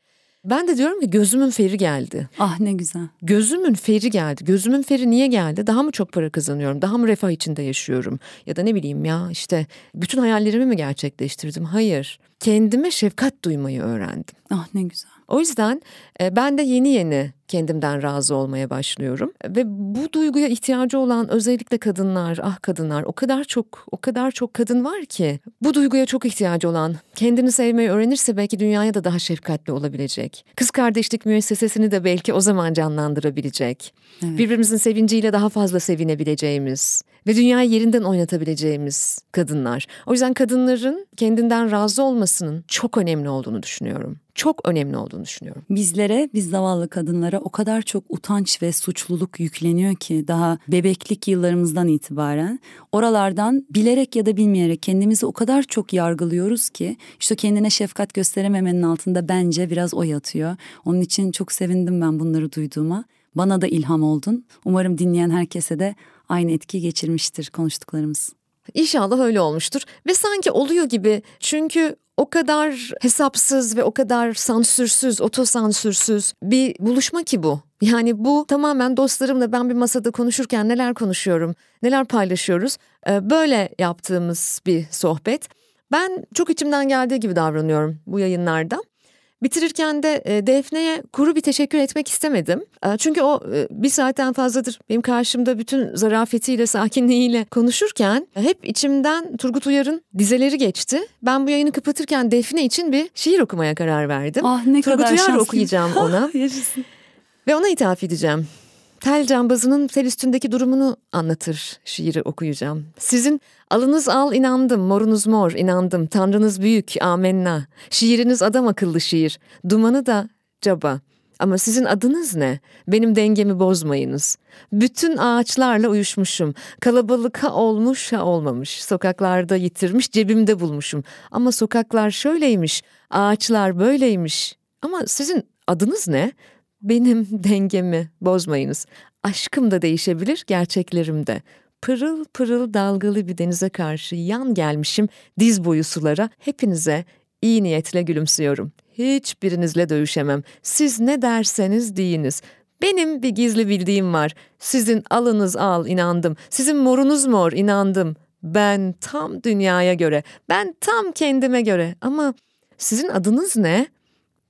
Ben de diyorum ki gözümün feri geldi. Ah ne güzel. Gözümün feri geldi. Gözümün feri niye geldi? Daha mı çok para kazanıyorum? Daha mı refah içinde yaşıyorum? Ya da ne bileyim ya işte bütün hayallerimi mi gerçekleştirdim? Hayır. Kendime şefkat duymayı öğrendim. Ah ne güzel. O yüzden e, ben de yeni yeni kendimden razı olmaya başlıyorum ve bu duyguya ihtiyacı olan özellikle kadınlar, ah kadınlar o kadar çok o kadar çok kadın var ki bu duyguya çok ihtiyacı olan kendini sevmeyi öğrenirse belki dünyaya da daha şefkatli olabilecek. Kız kardeşlik müessesesini de belki o zaman canlandırabilecek. Evet. Birbirimizin sevinciyle daha fazla sevinebileceğimiz ve dünyayı yerinden oynatabileceğimiz kadınlar. O yüzden kadınların kendinden razı olmasının çok önemli olduğunu düşünüyorum. Çok önemli olduğunu düşünüyorum. Bizlere, biz zavallı kadınlara o kadar çok utanç ve suçluluk yükleniyor ki daha bebeklik yıllarımızdan itibaren oralardan bilerek ya da bilmeyerek kendimizi o kadar çok yargılıyoruz ki işte kendine şefkat gösterememenin altında bence biraz o yatıyor. Onun için çok sevindim ben bunları duyduğuma. Bana da ilham oldun. Umarım dinleyen herkese de aynı etki geçirmiştir konuştuklarımız. İnşallah öyle olmuştur ve sanki oluyor gibi çünkü o kadar hesapsız ve o kadar sansürsüz, otosansürsüz bir buluşma ki bu. Yani bu tamamen dostlarımla ben bir masada konuşurken neler konuşuyorum, neler paylaşıyoruz. Ee, Böyle yaptığımız bir sohbet. Ben çok içimden geldiği gibi davranıyorum bu yayınlarda. Bitirirken de e, Defne'ye kuru bir teşekkür etmek istemedim. E, Çünkü o e, bir saatten fazladır benim karşımda bütün zarafetiyle, sakinliğiyle konuşurken hep içimden Turgut Uyar'ın dizeleri geçti. Ben bu yayını kapatırken Defne için bir şiir okumaya karar verdim. Ah ne Turgut kadar Uyar şanslıyım. okuyacağım ona. Yaşasın. Ve ona ithaf edeceğim. Tel cambazının tel üstündeki durumunu anlatır şiiri okuyacağım. Sizin alınız al inandım, morunuz mor inandım, tanrınız büyük amenna. Şiiriniz adam akıllı şiir, dumanı da caba. Ama sizin adınız ne? Benim dengemi bozmayınız. Bütün ağaçlarla uyuşmuşum. Kalabalık ha olmuş ha olmamış. Sokaklarda yitirmiş cebimde bulmuşum. Ama sokaklar şöyleymiş, ağaçlar böyleymiş. Ama sizin adınız ne? Benim dengemi bozmayınız. Aşkım da değişebilir, gerçeklerim de. Pırıl pırıl dalgalı bir denize karşı yan gelmişim diz boyu sulara. Hepinize iyi niyetle gülümsüyorum. Hiçbirinizle dövüşemem. Siz ne derseniz deyiniz. Benim bir gizli bildiğim var. Sizin alınız al inandım. Sizin morunuz mor inandım. Ben tam dünyaya göre, ben tam kendime göre. Ama sizin adınız ne?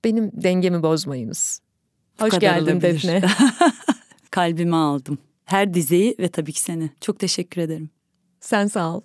Benim dengemi bozmayınız. Bu Hoş geldin olabilir. Defne. Kalbime aldım. Her dizeyi ve tabii ki seni. Çok teşekkür ederim. Sen sağ ol.